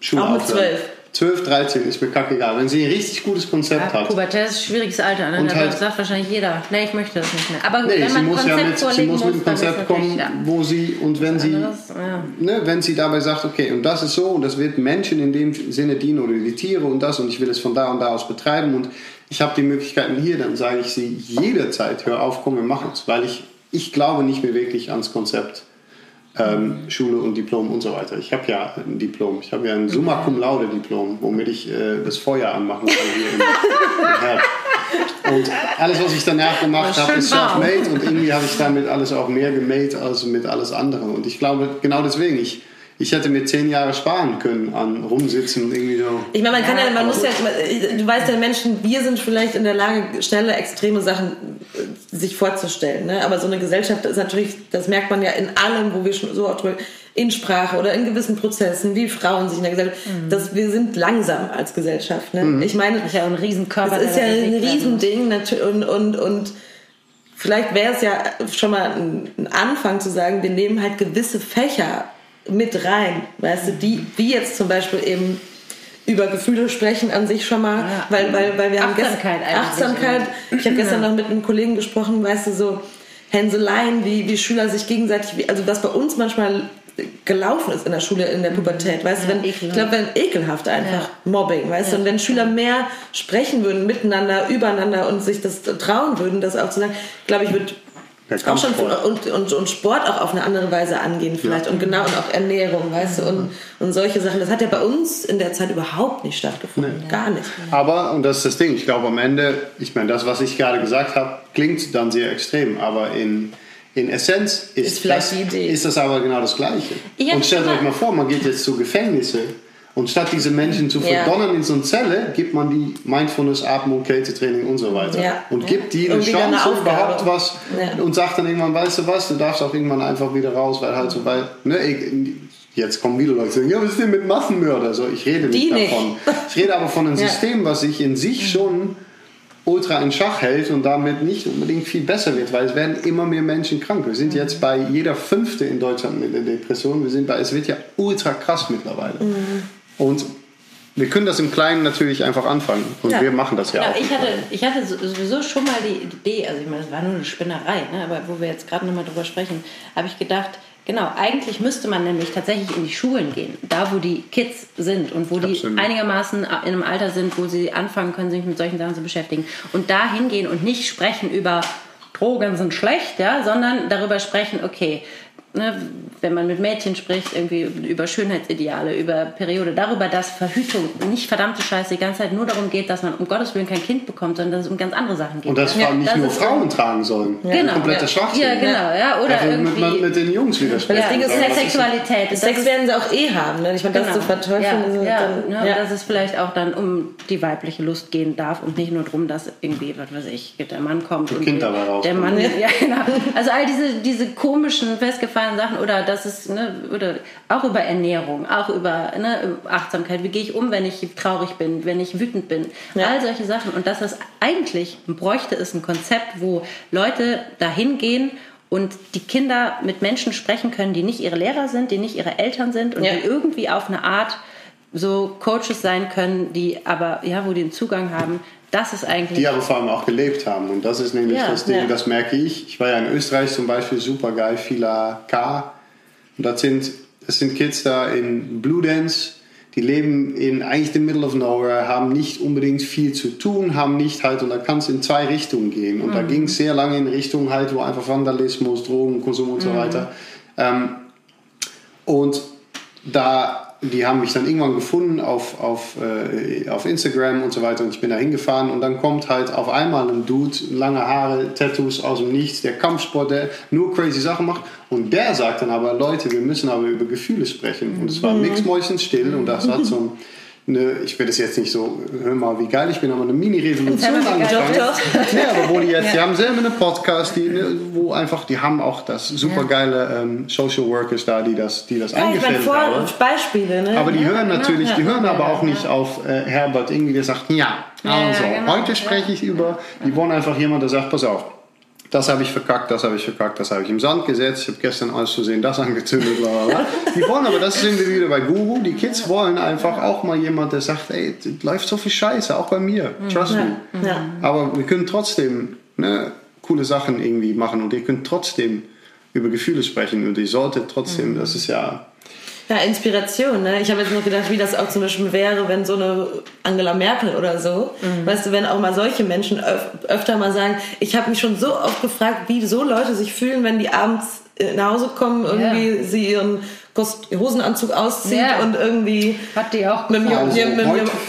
Schule Auch mit aufhören. 12? 12, 13 ist mir kackegal. Wenn sie ein richtig gutes Konzept Ja, hat. Pubertät ist ein schwieriges Alter, ne? Und halt- sagt wahrscheinlich jeder, nee, ich möchte das nicht mehr. Aber gut, Nee, wenn sie man muss ja Konzept mit, sie vorlegen muss mit einem Konzept kommen, ja. wo sie und wenn sie, anderes, ja. ne, wenn sie dabei sagt, okay, und das ist so und das wird Menschen in dem Sinne dienen oder die Tiere und das und ich will es von da und da aus betreiben und ich habe die Möglichkeiten hier, dann sage ich sie jederzeit, hör auf, komm, wir machen es, weil ich ich glaube nicht mehr wirklich ans Konzept ähm, Schule und Diplom und so weiter. Ich habe ja ein Diplom. Ich habe ja ein Summa Cum Laude Diplom, womit ich äh, das Feuer anmachen kann hier im, im Herd. Und alles, was ich danach gemacht habe, ist self-made und irgendwie habe ich damit alles auch mehr gemade als mit alles andere. Und ich glaube, genau deswegen, ich, ich hätte mir zehn Jahre sparen können an rumsitzen und irgendwie so. Ich meine, man kann Ja, ja, man muss ja, du weißt ja, Menschen, wir sind vielleicht in der Lage, schnelle, extreme Sachen äh, sich vorzustellen. Ne? Aber so eine Gesellschaft ist natürlich, das merkt man ja in allem, wo wir schon so auch drüber, in Sprache oder in gewissen Prozessen, wie Frauen sich in der Gesellschaft, dass wir sind langsam als Gesellschaft. Ne? Ich meine, Das ist ja auch ein Riesenkörper. das ist ja ein. Riesending natürlich und, und, und vielleicht wäre es ja schon mal ein Anfang zu sagen, wir nehmen halt gewisse Fächer mit rein, weißt du, die, wie jetzt zum Beispiel eben über Gefühle sprechen an sich schon mal, Ja. weil, weil, weil wir haben gestern Achtsamkeit. Ich habe gestern noch mit einem Kollegen gesprochen, weißt du, so Hänseleien, wie, wie Schüler sich gegenseitig, wie, also was bei uns manchmal gelaufen ist in der Schule, in der Pubertät, weißt du, Ja, wenn, ich ekelhaft. glaube, wenn ekelhaft einfach Mobbing, weißt du, und wenn Schüler mehr sprechen würden miteinander, übereinander und sich das trauen würden, das auch zu sagen, glaube ich, wird Der auch schon und, und, und Sport auch auf eine andere Weise angehen vielleicht. Und genau und auch Ernährung, weißt du, und, und solche Sachen. Das hat ja bei uns in der Zeit überhaupt nicht stattgefunden, gar nicht. Aber, und das ist das Ding, ich glaube am Ende, ich meine, das, was ich gerade gesagt habe, klingt dann sehr extrem, aber in, in Essenz ist, Ist das, ist das aber genau das Gleiche. Und stellt euch mal- mal vor, man geht jetzt zu Gefängnisse Und statt diese Menschen zu Ja. verdonnern in so eine Zelle, gibt man die Mindfulness, Atmung, Kältetraining und so weiter. Ja. Und gibt die eine dann eine Chance, Aufgabe. überhaupt was Ja. und sagt dann irgendwann, weißt du was, du darfst auch irgendwann einfach wieder raus, weil halt so, weil, ne, jetzt kommen wieder Leute, sagen, ja, was ist denn mit Massenmörder? So, ich rede nicht nicht. davon. Ich rede aber von einem Ja. System, was sich in sich schon ultra in Schach hält und damit nicht unbedingt viel besser wird, weil es werden immer mehr Menschen krank. Wir sind Mhm. jetzt bei jeder Fünfte in Deutschland mit der Depression. Wir sind bei, es wird ja ultra krass mittlerweile. Mhm. Und wir können das im Kleinen natürlich einfach anfangen. Und Ja. wir machen das ja Genau, auch. ich hatte, ich hatte sowieso schon mal die Idee, also ich meine, es war nur eine Spinnerei, ne? aber wo wir jetzt gerade nochmal drüber sprechen, habe ich gedacht, genau, eigentlich müsste man nämlich tatsächlich in die Schulen gehen, da wo die Kids sind und wo die Absolut. einigermaßen in einem Alter sind, wo sie anfangen können, sich mit solchen Sachen zu beschäftigen. Und da hingehen und nicht sprechen über Drogen sind schlecht, ja, sondern darüber sprechen, okay, ne, wenn man mit Mädchen spricht, irgendwie über Schönheitsideale, über Periode, darüber, dass Verhütung nicht verdammte Scheiße die ganze Zeit nur darum geht, dass man um Gottes Willen kein Kind bekommt, sondern dass es um ganz andere Sachen geht. Und dass ja, Frauen nicht das nur ist- Frauen tragen sollen. Genau. Kompletter Ja. Schwachsinn. Ja, genau, ja, oder man irgendwie. mit den Jungs widersprechen. ja, Ding ist, das ist was Sexualität. Das Sex ist- werden sie auch eh haben. Ne? Ich meine, das Genau. zu verteufeln. Ja, ist ja, dann, ne, ja. dass es vielleicht auch dann um die weibliche Lust gehen darf und nicht nur darum, dass irgendwie, was weiß ich, der Mann kommt und Kind dabei der rauskommt. Mann, ja, genau. Also all diese, diese komischen, festgefahrenen Sachen oder das ist, ne, oder auch über Ernährung, auch über ne, Achtsamkeit, wie gehe ich um, wenn ich traurig bin, wenn ich wütend bin, Ja. all solche Sachen und dass das eigentlich bräuchte es ein Konzept, wo Leute dahin gehen und die Kinder mit Menschen sprechen können, die nicht ihre Lehrer sind, die nicht ihre Eltern sind und Ja. die irgendwie auf eine Art so Coaches sein können, die aber, ja, wo die einen Zugang haben. Das ist eigentlich. die aber vor allem auch gelebt haben. Und das ist nämlich Ja, das Ding, ja. das merke ich. Ich war ja in Österreich zum Beispiel super geil, Fila K. Und das sind, das sind Kids da in Blue Dance, die leben in eigentlich dem Middle of Nowhere, haben nicht unbedingt viel zu tun, haben nicht halt, und da kann es in zwei Richtungen gehen. Und da ging es sehr lange in Richtung halt, wo einfach Vandalismus, Drogenkonsum und so weiter. Ähm, und da, die haben mich dann irgendwann gefunden auf, auf, äh, auf Instagram und so weiter. Und ich bin da hingefahren. Und dann kommt halt auf einmal ein Dude, lange Haare, Tattoos aus dem Nichts, der Kampfsport, der nur crazy Sachen macht. Und der sagt dann aber, Leute, wir müssen aber über Gefühle sprechen. Und es war nix still und das hat so eine, ich will das jetzt nicht so, hör mal, wie geil ich bin, aber eine Mini-Revolution angefangen. Nee, aber wo die jetzt, die haben selber einen Podcast, die, ne, wo einfach, die haben auch das super geile ähm, Social Workers da, die das, die das Ja, ich eingestellt vor haben. Beispiele. Ne? Aber die hören natürlich, die ja, hören ja, aber ja, auch nicht ja. auf äh, Herbert irgendwie, der sagt, ja, Ja, also, ja, genau, heute spreche ich über, die wollen einfach jemand, der sagt, pass auf, das habe ich verkackt, das habe ich verkackt, das habe ich im Sand gesetzt, ich habe gestern aus Versehen das angezündet, bla bla bla. Die wollen aber, das sind wir wieder bei Guru, die Kids wollen einfach auch mal jemand, der sagt, ey, läuft so viel Scheiße, auch bei mir, trust me. ja. Aber wir können trotzdem ne, coole Sachen irgendwie machen und ihr könnt trotzdem über Gefühle sprechen und ihr solltet trotzdem, das ist ja Ja, Inspiration. Ne? Ich habe jetzt noch gedacht, wie das auch zum Beispiel wäre, wenn so eine Angela Merkel oder so, weißt du, wenn auch mal solche Menschen öf öfter mal sagen, ich habe mich schon so oft gefragt, wie so Leute sich fühlen, wenn die abends nach Hause kommen, irgendwie sie ihren Kost Hosenanzug auszieht Ja. und irgendwie Hat die auch mit dem, Jo- Also, mit,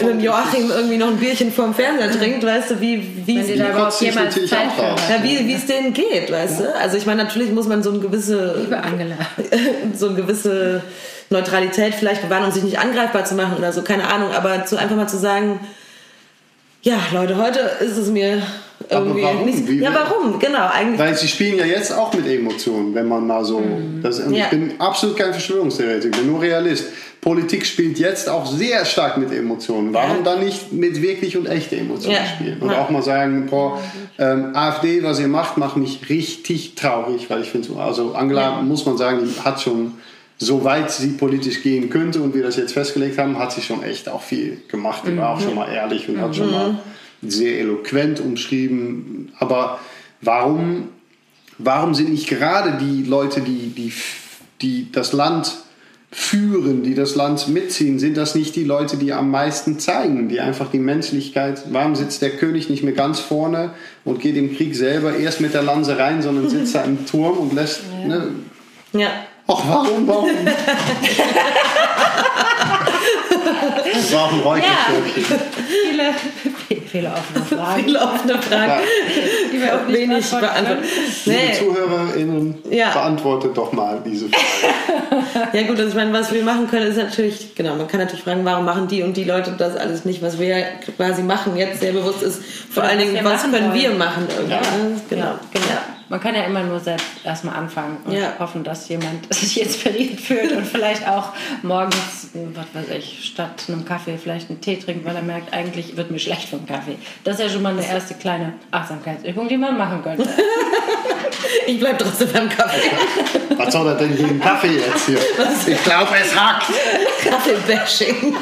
mit dem Joachim irgendwie noch ein Bierchen vorm Fernseher trinkt, weißt du, wie, wie, wie, da überhaupt jemals Zeit ja, wie wie es denen geht, weißt du? Also ich meine, natürlich muss man so eine gewisse Liebe Angela. so eine gewisse Neutralität vielleicht bewahren, um sich nicht angreifbar zu machen oder so, keine Ahnung, aber zu, einfach mal zu sagen, ja, Leute, heute ist es mir irgendwie warum? nicht. Wie- ja, warum? Genau, eigentlich. Weil sie spielen ja jetzt auch mit Emotionen, wenn man mal so. Das, und Ja. Ich bin absolut kein Verschwörungstheoretiker, ich bin nur Realist. Politik spielt jetzt auch sehr stark mit Emotionen. Warum Ja. dann nicht mit wirklich und echte Emotionen Ja. spielen? Und Ja. auch mal sagen, boah, ähm, AfD, was ihr macht, macht mich richtig traurig, weil ich finde, also Angela, muss man sagen, die hat schon, soweit sie politisch gehen könnte und wir das jetzt festgelegt haben, hat sie schon echt auch viel gemacht. Die war auch schon mal ehrlich und hat schon mal sehr eloquent umschrieben. Aber warum warum sind nicht gerade die Leute, die, die, die das Land führen, die das Land mitziehen, sind das nicht die Leute, die am meisten zeigen, die einfach die Menschlichkeit, warum sitzt der König nicht mehr ganz vorne und geht im Krieg selber erst mit der Lanze rein, sondern sitzt da im Turm und lässt, ne, Ja. Ach warum, warum? Wir brauchen Räucherstäbchen. viele, viele offene Fragen. Viele offene Fragen, die wir auch wenig beantworten. Liebe Nee. ZuhörerInnen, Ja. beantwortet doch mal diese Frage. Ja gut, also ich meine, was wir machen können, ist natürlich, genau, man kann natürlich fragen, warum machen die und die Leute das alles nicht, was wir quasi machen, jetzt sehr bewusst ist, vor Oder allen was Dingen, wir was können wollen. wir machen irgendwie. Ja. ne? Genau. Ja, genau. Man kann ja immer nur selbst erstmal anfangen und Ja. hoffen, dass jemand sich inspiriert fühlt und vielleicht auch morgens, was weiß ich, statt einem Kaffee vielleicht einen Tee trinkt, weil er merkt, eigentlich wird mir schlecht vom Kaffee. Das ist ja schon mal eine erste kleine Achtsamkeitsübung, die man machen könnte. Ich bleib trotzdem beim Kaffee. Was soll er denn gegen Kaffee jetzt hier? Ich glaube, es hackt. Kaffee-Bashing.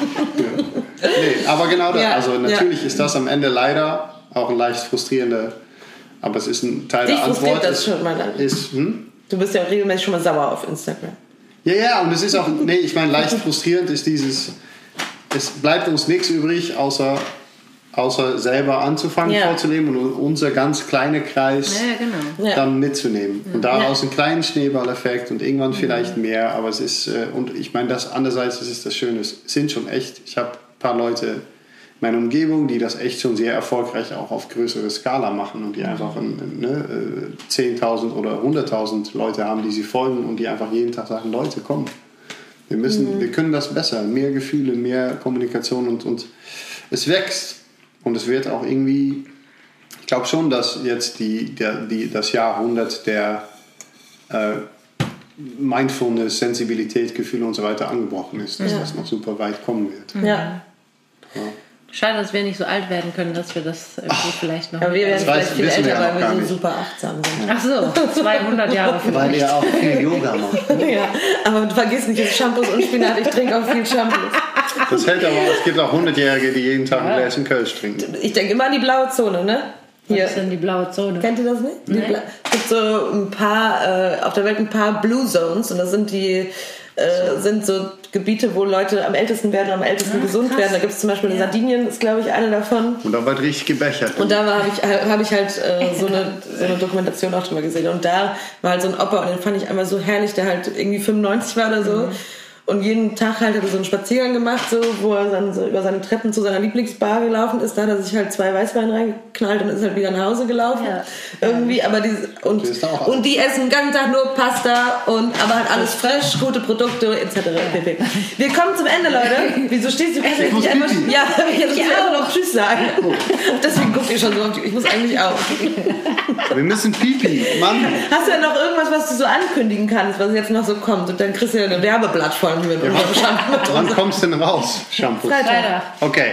Nee, aber genau das. Ja, also natürlich ist das am Ende leider auch ein leicht frustrierender, aber es ist ein Teil Dich der Antwort. das ist, schon mal dann. ist, hm? Du bist ja auch regelmäßig schon mal sauer auf Instagram. Ja, ja, und es ist auch, nee, ich meine, leicht frustrierend ist dieses, es bleibt uns nichts übrig, außer, außer selber anzufangen Ja. vorzuleben und unser ganz kleiner Kreis genau. Ja. dann mitzunehmen. Und daraus einen kleinen Schneeballeffekt und irgendwann vielleicht mehr, aber es ist, äh, und ich meine, das andererseits, das ist das Schöne, es sind schon echt, ich habe ein paar Leute in meiner Umgebung, die das echt schon sehr erfolgreich auch auf größere Skala machen und die einfach ein, ne, äh, 10.000 oder 100.000 Leute haben, die sie folgen und die einfach jeden Tag sagen, Leute, komm, wir müssen, wir können das besser, mehr Gefühle, mehr Kommunikation und, und es wächst und es wird auch irgendwie ich glaube schon, dass jetzt die, der, die, das Jahrhundert der äh, Mindfulness, Sensibilität, Gefühle und so weiter angebrochen ist, dass Ja. das noch super weit kommen wird. Ja. Schade, dass wir nicht so alt werden können, dass wir das irgendwie vielleicht noch. Aber wir werden vielleicht viel wir älter, ja weil wir so nicht. super achtsam sind. Ach so, 200 Jahre vielleicht. Weil ihr auch viel Yoga macht. Ja, aber vergiss nicht, es Shampoos und Spinat. Ich trinke auch viel Shampoos. Das hält aber, es gibt auch 100-Jährige, die jeden Tag ein Gläschen Kölsch trinken. Ich denke immer an die blaue Zone, ne? Was Hier. ist denn die blaue Zone? Kennt ihr das nicht? Bla- Es gibt so ein paar, äh, auf der Welt ein paar Blue Zones und das sind die, äh, sind so Gebiete, wo Leute am ältesten werden, am ältesten gesund krass. werden. Da gibt es zum Beispiel in Sardinien, ist glaube ich eine davon. Und da wird richtig gebechert. Und da habe ich, hab ich halt äh, so, eine, so eine Dokumentation auch drüber gesehen. Und da war halt so ein Opa und den fand ich einmal so herrlich, der halt irgendwie 95 war oder so. Und jeden Tag halt hat er so einen Spaziergang gemacht, so, wo er dann so über seine Treppen zu seiner Lieblingsbar gelaufen ist. Da hat er sich halt zwei Weißwein reingeknallt und ist halt wieder nach Hause gelaufen. Ja. Irgendwie, aber diese, und, auch und die essen den ganzen Tag nur Pasta und aber halt alles frisch, gute Produkte etc. pp. Wir kommen zum Ende, Leute. Wieso stehst du Ich muss nicht einfach? Ja, jetzt muss ich einfach noch Tschüss sagen. Deswegen guckt ihr schon so auf die. Ich muss eigentlich auch. Wir müssen pipi. Mann, Hast du ja noch irgendwas, was du so ankündigen kannst, was jetzt noch so kommt? Und dann kriegst du ja ein Werbeblatt voll unserem Shampoo. Mit wann kommst du denn raus, Shampoo? Freitag. Okay,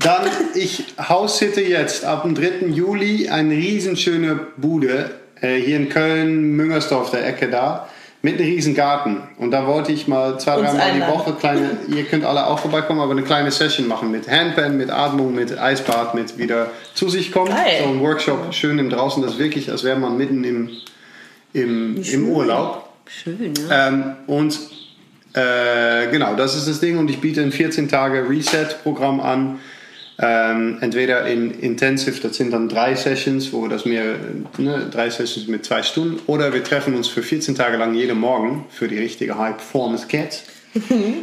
dann ich haussitte jetzt ab dem 3. Juli eine riesenschöne Bude äh, hier in Köln, Müngersdorf, der Ecke da, mit einem riesen Garten. Und da wollte ich mal zwei, Uns dreimal die. Woche kleine, ihr könnt alle auch vorbeikommen, aber eine kleine Session machen mit Handpan, mit Atmung, mit Eisbad, mit wieder zu sich kommen. Geil. So ein Workshop schön im Draußen, das ist wirklich, als wäre man mitten im, im, im Urlaub. Schön, ja. Ähm, und äh, genau, das ist das Ding. Und ich biete ein 14 Tage Reset-Programm an. Ähm, entweder in Intensive, das sind dann drei Sessions, wo das mehr, ne, drei Sessions mit zwei Stunden, oder wir treffen uns für 14 Tage lang jeden Morgen für die richtige High Performance Cats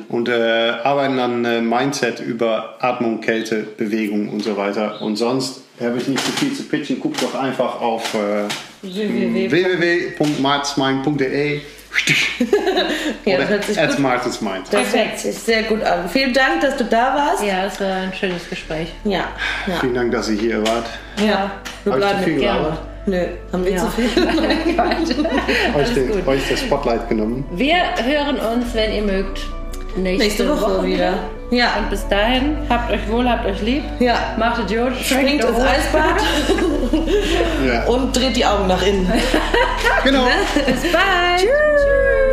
und äh, arbeiten dann äh, Mindset über Atmung, Kälte, Bewegung und so weiter. Und sonst habe ich nicht so viel zu pitchen. Guckt doch einfach auf äh, www.martensmind.de Ja, das hört sich gut, martensmind. das hört sich sehr gut an. Vielen Dank, dass du da warst. Ja, es war ein schönes Gespräch. Ja. Ja. Vielen Dank, dass ihr hier wart. ja. Wir Hab ich bleiben zu viel mit gerne. Nö, haben wir Ja. zu viel? Euch, den, euch das Spotlight genommen. Wir hören uns, wenn ihr mögt, nächste, Nächste Woche wieder. Ja. Und bis dahin, habt euch wohl, habt euch lieb. Ja. Macht Idiot. Springt ins Eisbad Ja. und dreht die Augen nach innen. Genau. Bis bald. Tschüss.